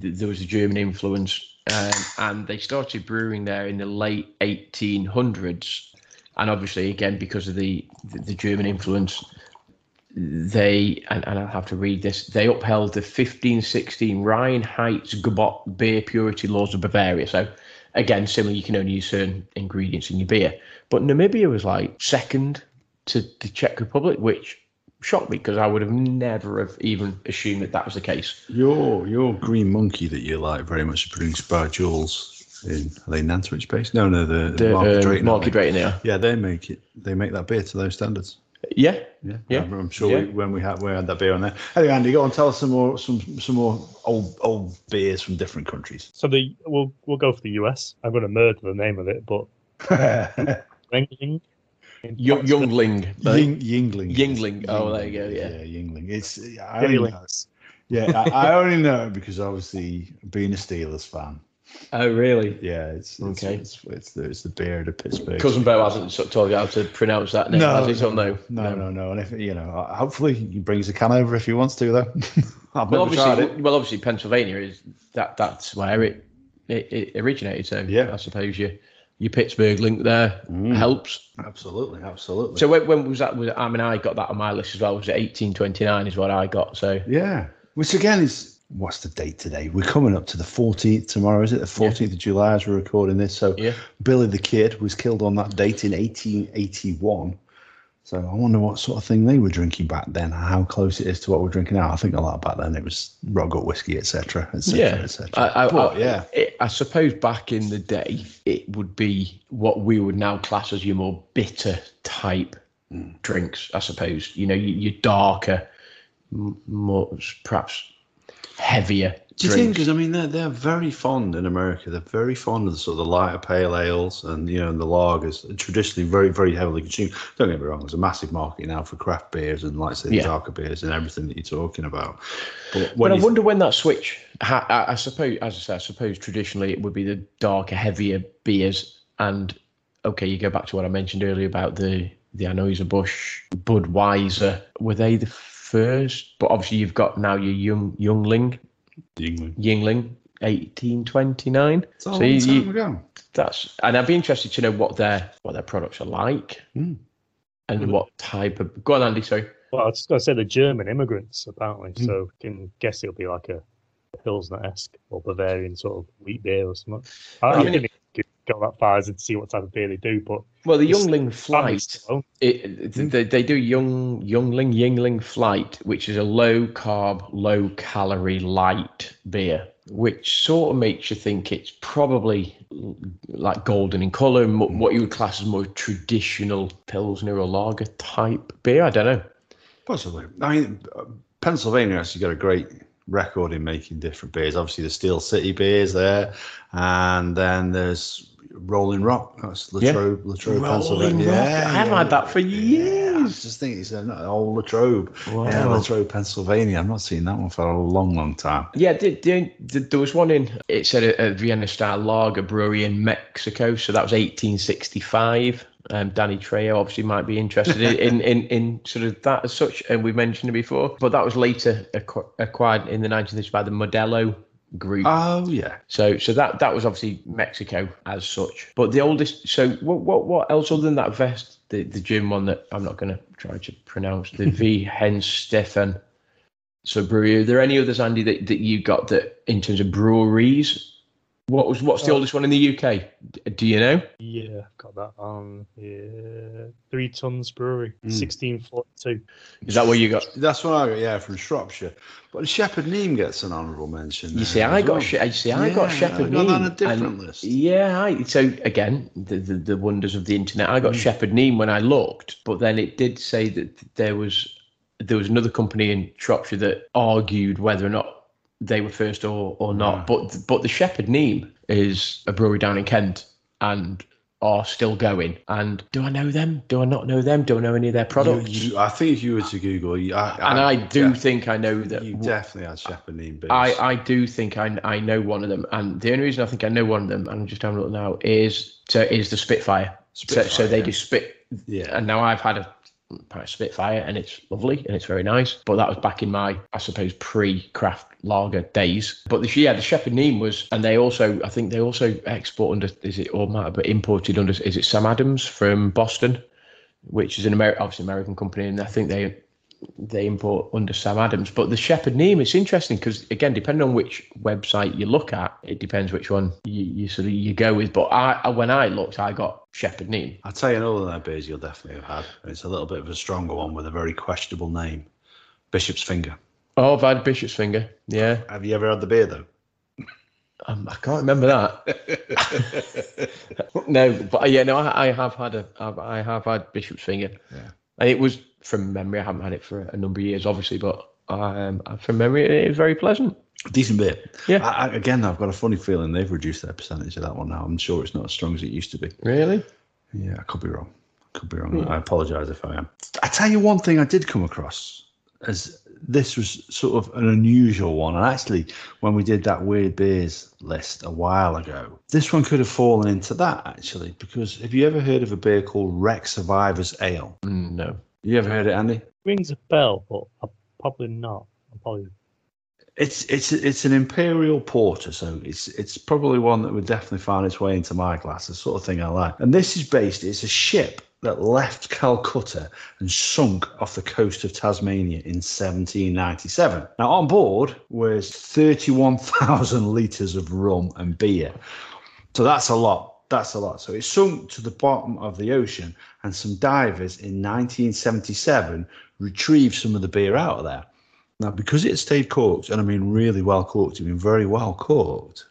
th- there was a German influence, um, and they started brewing there in the late 1800s. And obviously, again, because of the the, the German influence, they and, and I have to read this. They upheld the 1516 Reinheitsgebot beer purity laws of Bavaria. So again, similar, you can only use certain ingredients in your beer. But Namibia was like second to the Czech Republic, which shocked me because I would have never have even assumed that that was the case. Your your green monkey that you like very much is produced by Joule's in are they Nantwich based? No, no, the, The Market um, Drayton, aren't market they? rating. Yeah, they make it. They make that beer to those standards. yeah, Yeah, Yeah. I'm, I'm sure Yeah. we, when we had we had that beer on there. Anyway, Andy, go on, tell us some more some some more old old beers from different countries. So the we'll we'll go for the US. I'm going to murder the name of it, but Ringling. In Youngling, Plattsburgh. youngling. Ying, Yuengling. Yuengling. Oh, there you go, yeah. yeah, Yuengling. It's I only know, yeah, I, I only know it because obviously being a Steelers fan. Oh, really? Yeah, it's, it's Okay. It's, it's, the, it's the beer of Pittsburgh. Cousin Bo hasn't told you how to pronounce that name, has he? So no. no, no, no. And if you know, hopefully he brings a can over if he wants to, though. I've Well, never tried obviously, it. well, obviously, Pennsylvania is that. That's where it it, it originated. So Yeah. I suppose your your Pittsburgh link there Mm. helps. Absolutely, absolutely. So when, when was that? Was I mean, I got that on my list as well. Was it eighteen twenty nine? Is what I got. So Yeah, which again is what's the date today? We're coming up to the 14th tomorrow, is it? The 14th of July as we're recording this. So Yeah. Billy the Kid was killed on that date in 1881. So I wonder what sort of thing they were drinking back then, how close it is to what we're drinking now. I think a lot back then it was rock gut whiskey, etc., etc., yeah, etc. I, I, But, I, yeah, it- I suppose back in the day, it would be what we would now class as your more bitter type Mm. drinks. I suppose you know your, your darker, m- more perhaps heavier Do you think? Because I mean, they're they're very fond in America. They're very fond of the sort of the lighter pale ales and you know and the lagers. Traditionally, very very heavily consumed. Don't get me wrong. There's a massive market now for craft beers and like I say the Yeah. darker beers and everything that you're talking about. But But I wonder when that switch. Ha, I, I suppose, as I said, I suppose traditionally it would be the darker, heavier beers. And okay, you go back to what I mentioned earlier about the the Anheuser Busch, Budweiser. Were they the first? But obviously, you've got now your young Youngling, England. Yuengling, eighteen twenty nine. So long you- time ago. That's and I'd be interested to know what their what their products are like, Mm. and Mm. what type of. Go on, Andy. Sorry. Well, I was going to say the German immigrants apparently, Hmm. so you can guess it'll be like a Pilsner-esque or Bavarian sort of wheat beer or something. I, I I mean, go that far as to see what type of beer they do, but Well, the Youngling families Flight. alone. It, they, they do young youngling Yuengling flight which is a low carb low calorie light beer which sort of makes you think it's probably like golden in color mo- what you would class as more traditional pilsner or lager type beer i don't know Possibly. I mean, uh, Pennsylvania actually got a great record in making different beers. Obviously, the Steel City beers there, and then there's Rolling Rock. That's Yeah. Latrobe, Latrobe, Pennsylvania. Rock. I haven't had that for Yeah, I years. just think it's an old Latrobe. Wow. Yeah, Latrobe, Pennsylvania. I've not seen that one for a long, long time. yeah the, the, the, there was one in it said a, a vienna style lager brewery in mexico so that was 1865 um, Danny Trejo obviously might be interested in, in, in, in sort of that as such, and we mentioned it before. But that was later acqu- acquired in the 1930s by the Modelo group. Oh yeah. so so that that was obviously Mexico as such. But the oldest. So what what what else other than that vest? The the gym one that I'm not going to try to pronounce. The V Hen Stefan. So brewery. Are there any others, Andy, that, that you got that in terms of breweries? What was what's the Uh, oldest one in the UK? D- Do you know? yeah, I've got that on yeah, Three Tuns Brewery, Mm. 1642. Is that what you got? That's what I got. Yeah, from Shropshire. But Shepherd Neame gets an honourable mention. You see, I got well. she- I see, I got Shepherd I got that on a different and- list. Yeah, I, so again, the, the the wonders of the internet. I Mm. got Shepherd Neame when I looked, but then it did say that there was there was another company in Shropshire that argued whether or not they were first or or hmm. not. Yeah. But but the Shepherd Neame is a brewery down in Kent and are still going. And do I know them? Do I not know them? Do I know any of their products? You- you- I think if you were to Google, you, I, and I do def- think I know that. you definitely had Shepherd Neame beers. I, I do think I, I know one of them, and the only reason I think I know one of them, and I'm just having a look now, is so is the Spitfire. so, so they yeah. do spit, yeah. and now I've had a Spitfire, and it's lovely and it's very nice. But that was back in my, I suppose, pre-craft lager days. But the, yeah, the Shepherd Neame was, and they also, I think they also export under, is it all matter, but imported under, is it Sam Adams from Boston, which is an American, obviously American company, and I think they they import under Sam Adams. But the Shepherd Neame, it's interesting because again, depending on which website you look at, it depends which one you, you sort of you go with. But I, when I looked, I got Shepherd Neame. I'll tell you another of their beers you'll definitely have had. It's a little bit of a stronger one with a very questionable name. Bishop's Finger. Oh, I've had Bishop's Finger. Yeah, Have you ever had the beer though? um, I can't remember that. no, but yeah, no, I, I have had a, I've, I have had Bishop's Finger. Yeah. And it was from memory. I haven't had it for a number of years, obviously, but um, from memory, it was very pleasant. Decent bit. Yeah. I, I, again, I've got a funny feeling they've reduced their percentage of that one now. I'm sure it's not as strong as it used to be. Really? Yeah, I could be wrong. Could be wrong. I apologise if I am. I tell you one thing I did come across as this was sort of an unusual one. And actually, when we did that weird beers list a while ago, this one could have fallen into that actually. Because have you ever heard of a beer called Wreck Survivors Ale? Mm, no. You ever heard it, Andy? Rings a bell, but I'm probably not. I'm probably It's it's it's an imperial porter, so it's it's probably one that would definitely find its way into my glass. The sort of thing I like. And this is based. It's a ship that left Calcutta and sunk off the coast of Tasmania in 1797. Now on board was 31,000 litres of rum and beer. So that's a lot. That's a lot. So it sunk to the bottom of the ocean, and some divers in 1977 retrieved some of the beer out of there. Now, because it stayed corked, and I mean really well corked, I mean very well corked,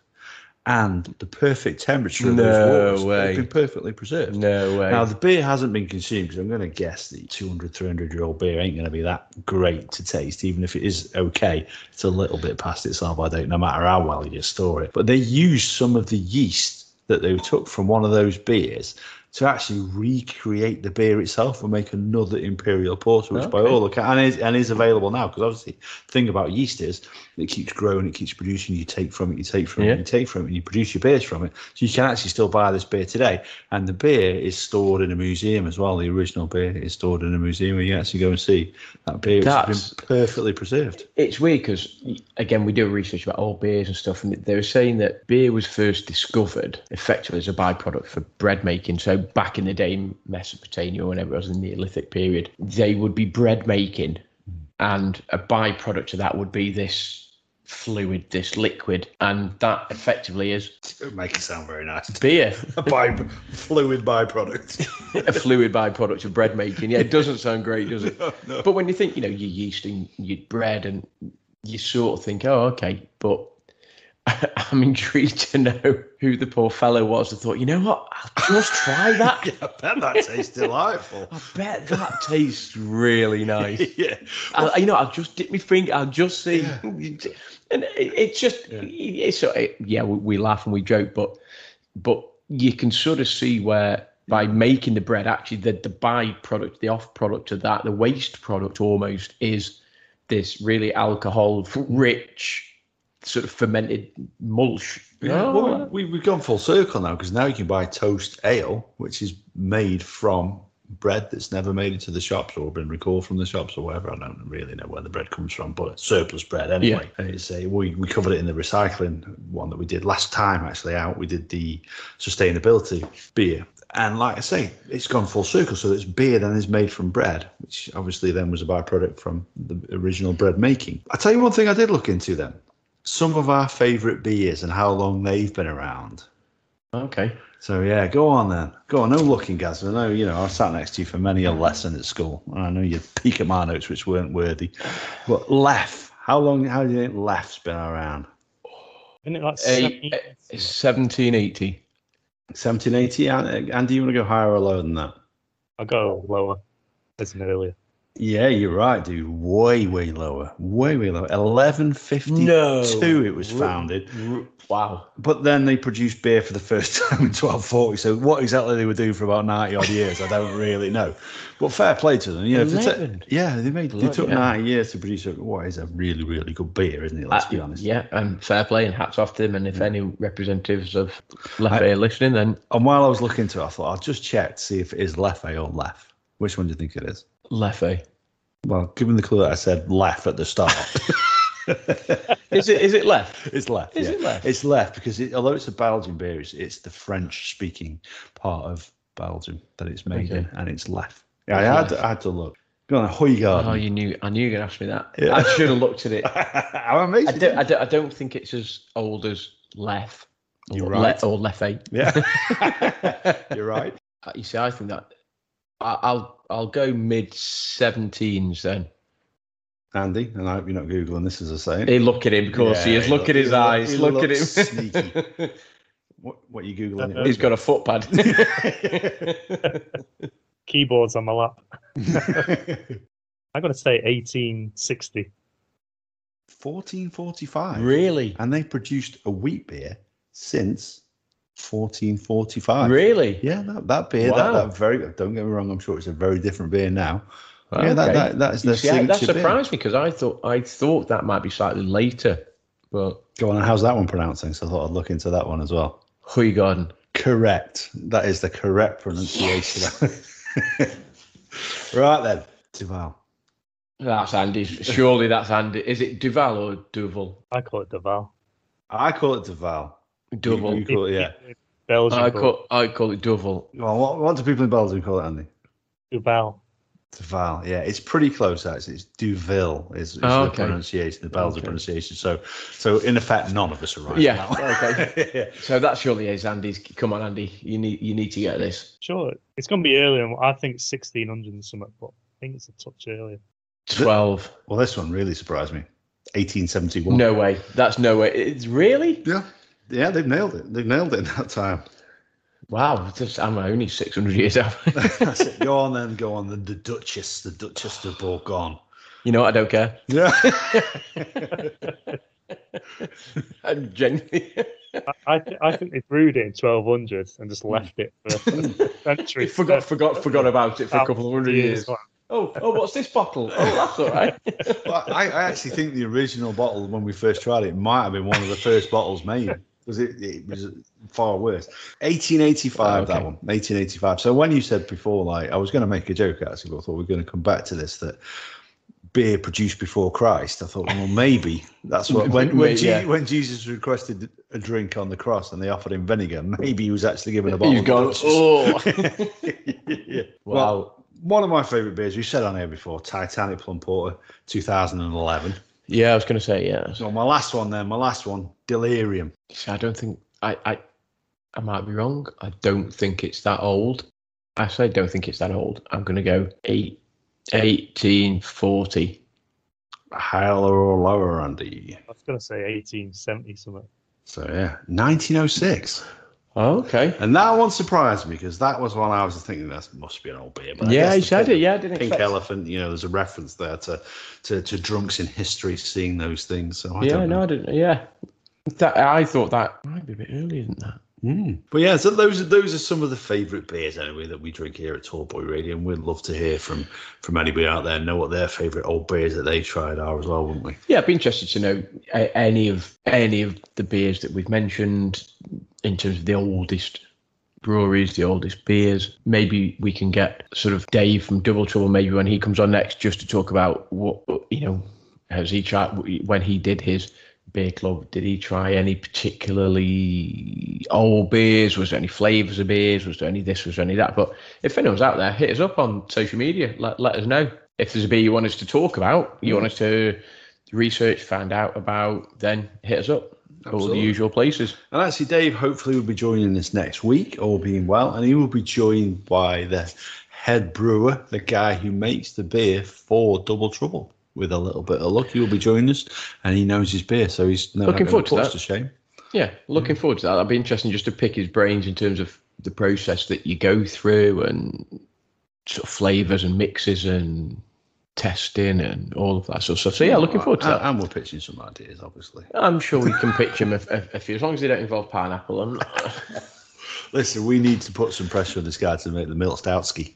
and the perfect temperature of No those waters, way. they've been perfectly preserved. No way. Now, the beer hasn't been consumed because I'm going to guess the 200, 300 year old beer ain't going to be that great to taste, even if it is okay. It's a little bit past its sell by date, no matter how well you store it. But they used some of the yeast that they took from one of those beers to actually recreate the beer itself and make another imperial porter, which by Okay. all accounts and is, and is available now. Because obviously, the thing about yeast is it keeps growing, it keeps producing. You take from it, you take from Yeah. it, you take from it, and you produce your beers from it. So you can actually still buy this beer today. And the beer is stored in a museum as well. The original beer is stored in a museum where you actually go and see that beer. It's That's- been perfectly preserved. it's weird because again we do research about old beers and stuff and they were saying that beer was first discovered effectively as a byproduct for bread making so back in the day in mesopotamia or whenever it was in the neolithic period they would be bread making and a byproduct of that would be this fluid this liquid and that effectively is It would make it sound very nice. beer A by, fluid byproduct. a fluid byproduct of bread making. Yeah, it doesn't sound great, does it? But when you think, you know, your yeast and your bread, and you sort of think, oh, okay. But I'm intrigued to know who the poor fellow was I thought, you know what, I'll just try that. yeah, I bet that tastes delightful. I bet that tastes really nice. yeah. I, you know, I'll just dip my finger. I'll just see, and it, it's just, it's sort of- yeah. We, we laugh and we joke, but but you can sort of see where by making the bread, actually, the the byproduct, the off product of that, the waste product almost is this really alcohol rich sort of fermented mulch. Yeah, Oh, well, we, we've gone full circle now because now you can buy toast ale, which is made from bread that's never made it to the shops or been recalled from the shops or whatever. I don't really know where the bread comes from, but surplus bread anyway. And it's a, we, we covered it in the recycling one that we did last time actually out. We did the sustainability beer. And like I say, it's gone full circle. So it's beer then is made from bread, which obviously then was a byproduct from the original bread making. I tell you one thing I did look into then. Some of our favourite beers and how long they've been around. okay. So yeah, go on then. Go on. No looking, Gaz. I know you know I sat next to you for many a lesson at school, and I know you peek at my notes which weren't worthy. But Lef, how long? How do you think Lef's been around? Isn't it like Eight, 1780. 1780. Andy, Andy, you want to go higher or lower than that? I'll go lower, as in earlier. Yeah, you're right, dude. Way, way lower. Way, way lower. 1152 No. it was founded. Wow. But then they produced beer for the first time in 1240. So what exactly they were doing for about 90 odd years, I don't really know. But fair play to them. You know, they 11? yeah, they made they took hell. 90 years to produce a, what is a really, really good beer, isn't it? Let's be Uh, honest. Yeah, and fair play and hats off to them. And if any representatives of Left are listening, then And while I was looking to it, I thought I'll just check to see if it is Leffe or Lef. Which one do you think it is? Leffe. Well, given the clue that I said left at the start, Is it? Is it left? it's left. Is yeah. it Lef? It's Lef because it, although it's a Belgian beer, it's, it's the French-speaking part of Belgium that it's made in, and it's left. Yeah, I had, to, I had to look. Go on, Hoygaard. Oh, you knew. I knew you were gonna ask me that. Yeah. I should have looked at it. I'm amazed. I don't. I don't. I don't think it's as old as Lef. Or You're Le- right. or Leffe. Yeah, you're right. Uh, You see, I think that I'll I'll go mid seventeens then. Andy, and I hope you're not googling this as I say. it. Hey, look at him, of course he is. Look look- at his he look- eyes. he Look at him. looks sneaky. What, what are you googling? He's got a foot pad. Keyboards on my lap. I'm going to say 1860. 1445. Really? And they produced a wheat beer since 1445. Really? Yeah, that, that beer, Wow. that, that very, don't get me wrong, I'm sure it's a very different beer now. Okay. Yeah, that, that, that is You their see, I- that signature beer. surprised me because I thought I thought that might be slightly later, but Go on, how's that one pronouncing? So I thought I'd look into that one as well. Garden. Correct. That is the correct pronunciation. right then, Duval. That's Andy. Surely that's Andy. Is it Duval or Duval? I call it Duval. I call it Duval. Duval. You call it, yeah. Belgian. I call call I call it Duval. Well, what, what do people in Belgium call it, Andy? it Duval. Duval. Yeah, it's pretty close actually. It's Duville is, is Oh, the okay. pronunciation, the Belgian Okay. pronunciation. So, so in effect, none of us are right. Yeah, on that one. okay. So that surely is Andy's. Come on, Andy. You need you need to get this. Sure, it's going to be earlier. I think 1600 and something, but I think it's a touch earlier. Twelve. Well, this one really surprised me. 1871. No way. That's no way. It's really. Yeah. Yeah, they've nailed it. They've nailed it in that time. Wow. Just, I'm only six hundred years out. That's it. Go on then, go on. The, the Duchess, the Duchess de Bourgogne. you know what? I don't care. Yeah. I'm genuinely. I, I, th- I think they brewed it in 1200 and just left it for centuries. forgot forgot forgot about it for a couple of hundred years. Like, Oh, oh, what's this bottle? Oh, that's all right. Well, I, I actually think the original bottle, when we first tried it, might have been one of the first bottles made. Because it, it was far worse. 1885, Oh, okay. that one. 1885. So when you said before, like, I was going to make a joke actually, but I thought we are going to come back to this that beer produced before Christ. I thought, well, maybe that's what when when, Je- yeah. when Jesus requested a drink on the cross and they offered him vinegar, maybe he was actually given a bottle. Gone. Duchess. Oh, yeah. Wow. Well, one of my favourite beers, we said on here before, Titanic Plum Porter, 2011. yeah. I was going to say yeah. So my last one then, my last one, Delirium. See, I don't think I, I I might be wrong. I don't think it's that old. I say don't think it's that old. I'm gonna go eight, 1840. Higher or lower, Andy? I was going to say 1870 something. So yeah, 1906. Oh, okay. And that one surprised me because that was one I was thinking that must be an old beer. But I Yeah, guess he the said pink- it. Yeah, I didn't Pink expect. Elephant, you know, there's a reference there to, to, to drunks in history seeing those things. So I yeah, don't know. no, I didn't. Yeah, that I thought that might be a bit earlier than that. Mm. But yeah, so those are those are some of the favourite beers anyway that we drink here at Tall Boy Radio, and we'd love to hear from from anybody out there know what their favourite old beers that they tried are as well, wouldn't we? Yeah, I'd be interested to know any of any of the beers that we've mentioned in terms of the oldest breweries, the oldest beers. Maybe we can get sort of Dave from Double Trouble maybe when he comes on next, just to talk about what you know has he tried when he did his beer club. Did he try any particularly old beers? Was there any flavors of beers? Was there any this? Was there any that? But if anyone's out there, hit us up on social media. Let let us know if there's a beer you want us to talk about. You want us to research, find out about, then hit us up. All the usual places. And actually, Dave hopefully will be joining us next week, all being well, and he will be joined by the head brewer, the guy who makes the beer for Double Trouble. With a little bit of luck, he will be joining us, and he knows his beer, so he's Looking forward to that. to shame. Yeah, looking forward to that. That'd be interesting just to pick his brains in terms of the process that you go through and sort of flavors and mixes and testing and all of that sort of stuff. So yeah, looking forward to that. and we're pitching some ideas, obviously. I'm sure we can pitch him if, if, if as long as they don't involve pineapple. I'm not, Listen, we need to put some pressure on this guy to make the milk stoutski.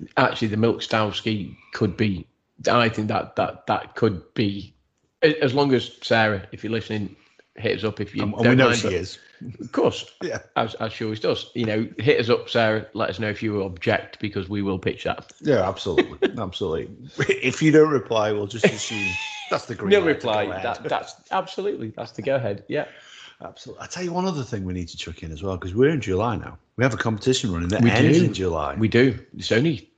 actually, the milk stowski could be. I think that that that could be as long as Sarah, if you're listening, hit us up if you. and, and don't we know mind, she is. Of course. Yeah. As, as she always does. You know, hit us up, Sarah. Let us know if you object because we will pitch that. Yeah, absolutely, absolutely. If you don't reply, we'll just assume that's the green. No reply. go ahead. That, that's absolutely that's the go ahead. Yeah. Absolutely. I tell you one other thing we need to chuck in as well because we're in July now. We have a competition running that We ends do. in July. We do. It's only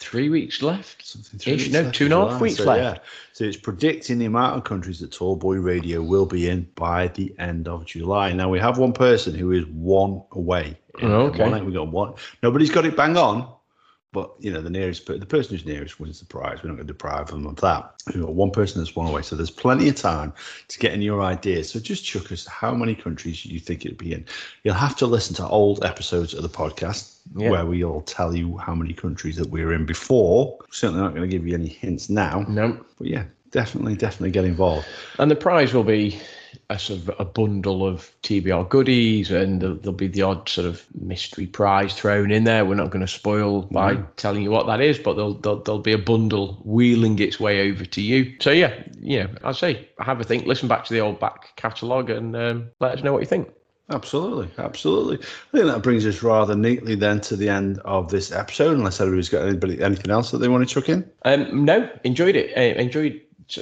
three weeks left. Something three weeks no, left two and a half weeks so, left. Yeah. So it's predicting the amount of countries that Tall Boy Radio will be in by the end of July. Now we have one person who is one away. Oh, okay. One, we got one. Nobody's got it bang on, But you know, the nearest, the person who's nearest wins the prize. We're not going to deprive them of that. We've got one person that's one away, so there's plenty of time to get in your ideas. So just chuck us how many countries you think it'd be in. You'll have to listen to old episodes of the podcast Yeah. where we'll tell you how many countries that we're in before. Certainly not going to give you any hints now, No. but yeah, definitely, definitely get involved. And the prize will be a sort of a bundle of TBR goodies, and there'll, there'll be the odd sort of mystery prize thrown in there. We're not going to spoil by telling you what that is, but there'll, there'll there'll be a bundle wheeling its way over to you. So yeah, you know, I say have a think, listen back to the old back catalogue, and um, let us know what you think. Absolutely, absolutely. I think that brings us rather neatly then to the end of this episode. Unless everybody's got anybody anything else that they want to chuck in. Um, no, enjoyed it. Uh, enjoyed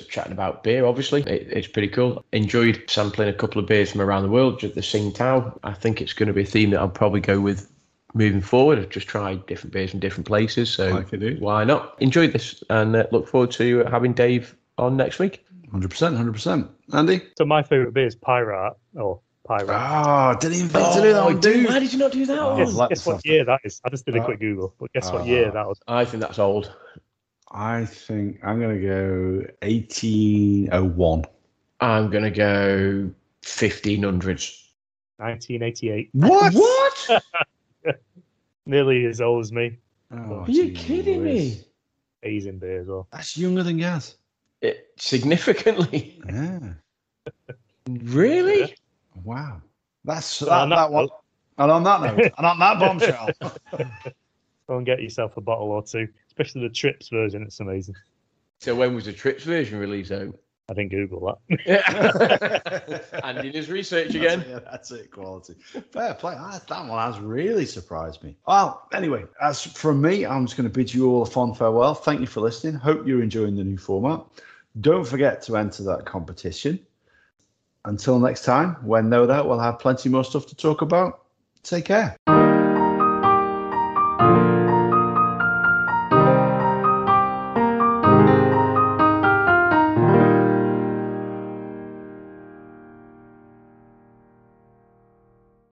chatting about beer. Obviously, it, it's pretty cool. Enjoyed sampling a couple of beers from around the world. Just the Tsingtao. I think it's going to be a theme that I'll probably go with moving forward. I've just tried different beers from different places, so Like you why not? Enjoyed this, and uh, look forward to having Dave on next week. Hundred percent, hundred percent. Andy. So my favourite beer is Pirate or Piraat. Ah, didn't even think to do that one, dude, dude. why did you not do that Oh, one? guess, guess what year that is? I just did a quick Google, but guess what year that was? I think that's old. I think I'm gonna go 1801. I'm gonna go fifteen hundreds. 1988. What? What? Nearly as old as me. Oh, Are you kidding me? He's in beer as well. That's younger than Gaz. It, significantly. Yeah. Really? Wow. That's Well, that, on that that one. And on that note, and on that bombshell. Go and get yourself a bottle or two, especially the Trips version. It's amazing. So when was the Trips version released out? I didn't Google that. and in his research again. That's it, yeah, that's it, quality. Fair play. Ah, That one has really surprised me. Well, anyway, as from me, I'm just going to bid you all a fond farewell. Thank you for listening. Hope you're enjoying the new format. Don't forget to enter that competition. Until next time, when no doubt we'll have plenty more stuff to talk about. Take care.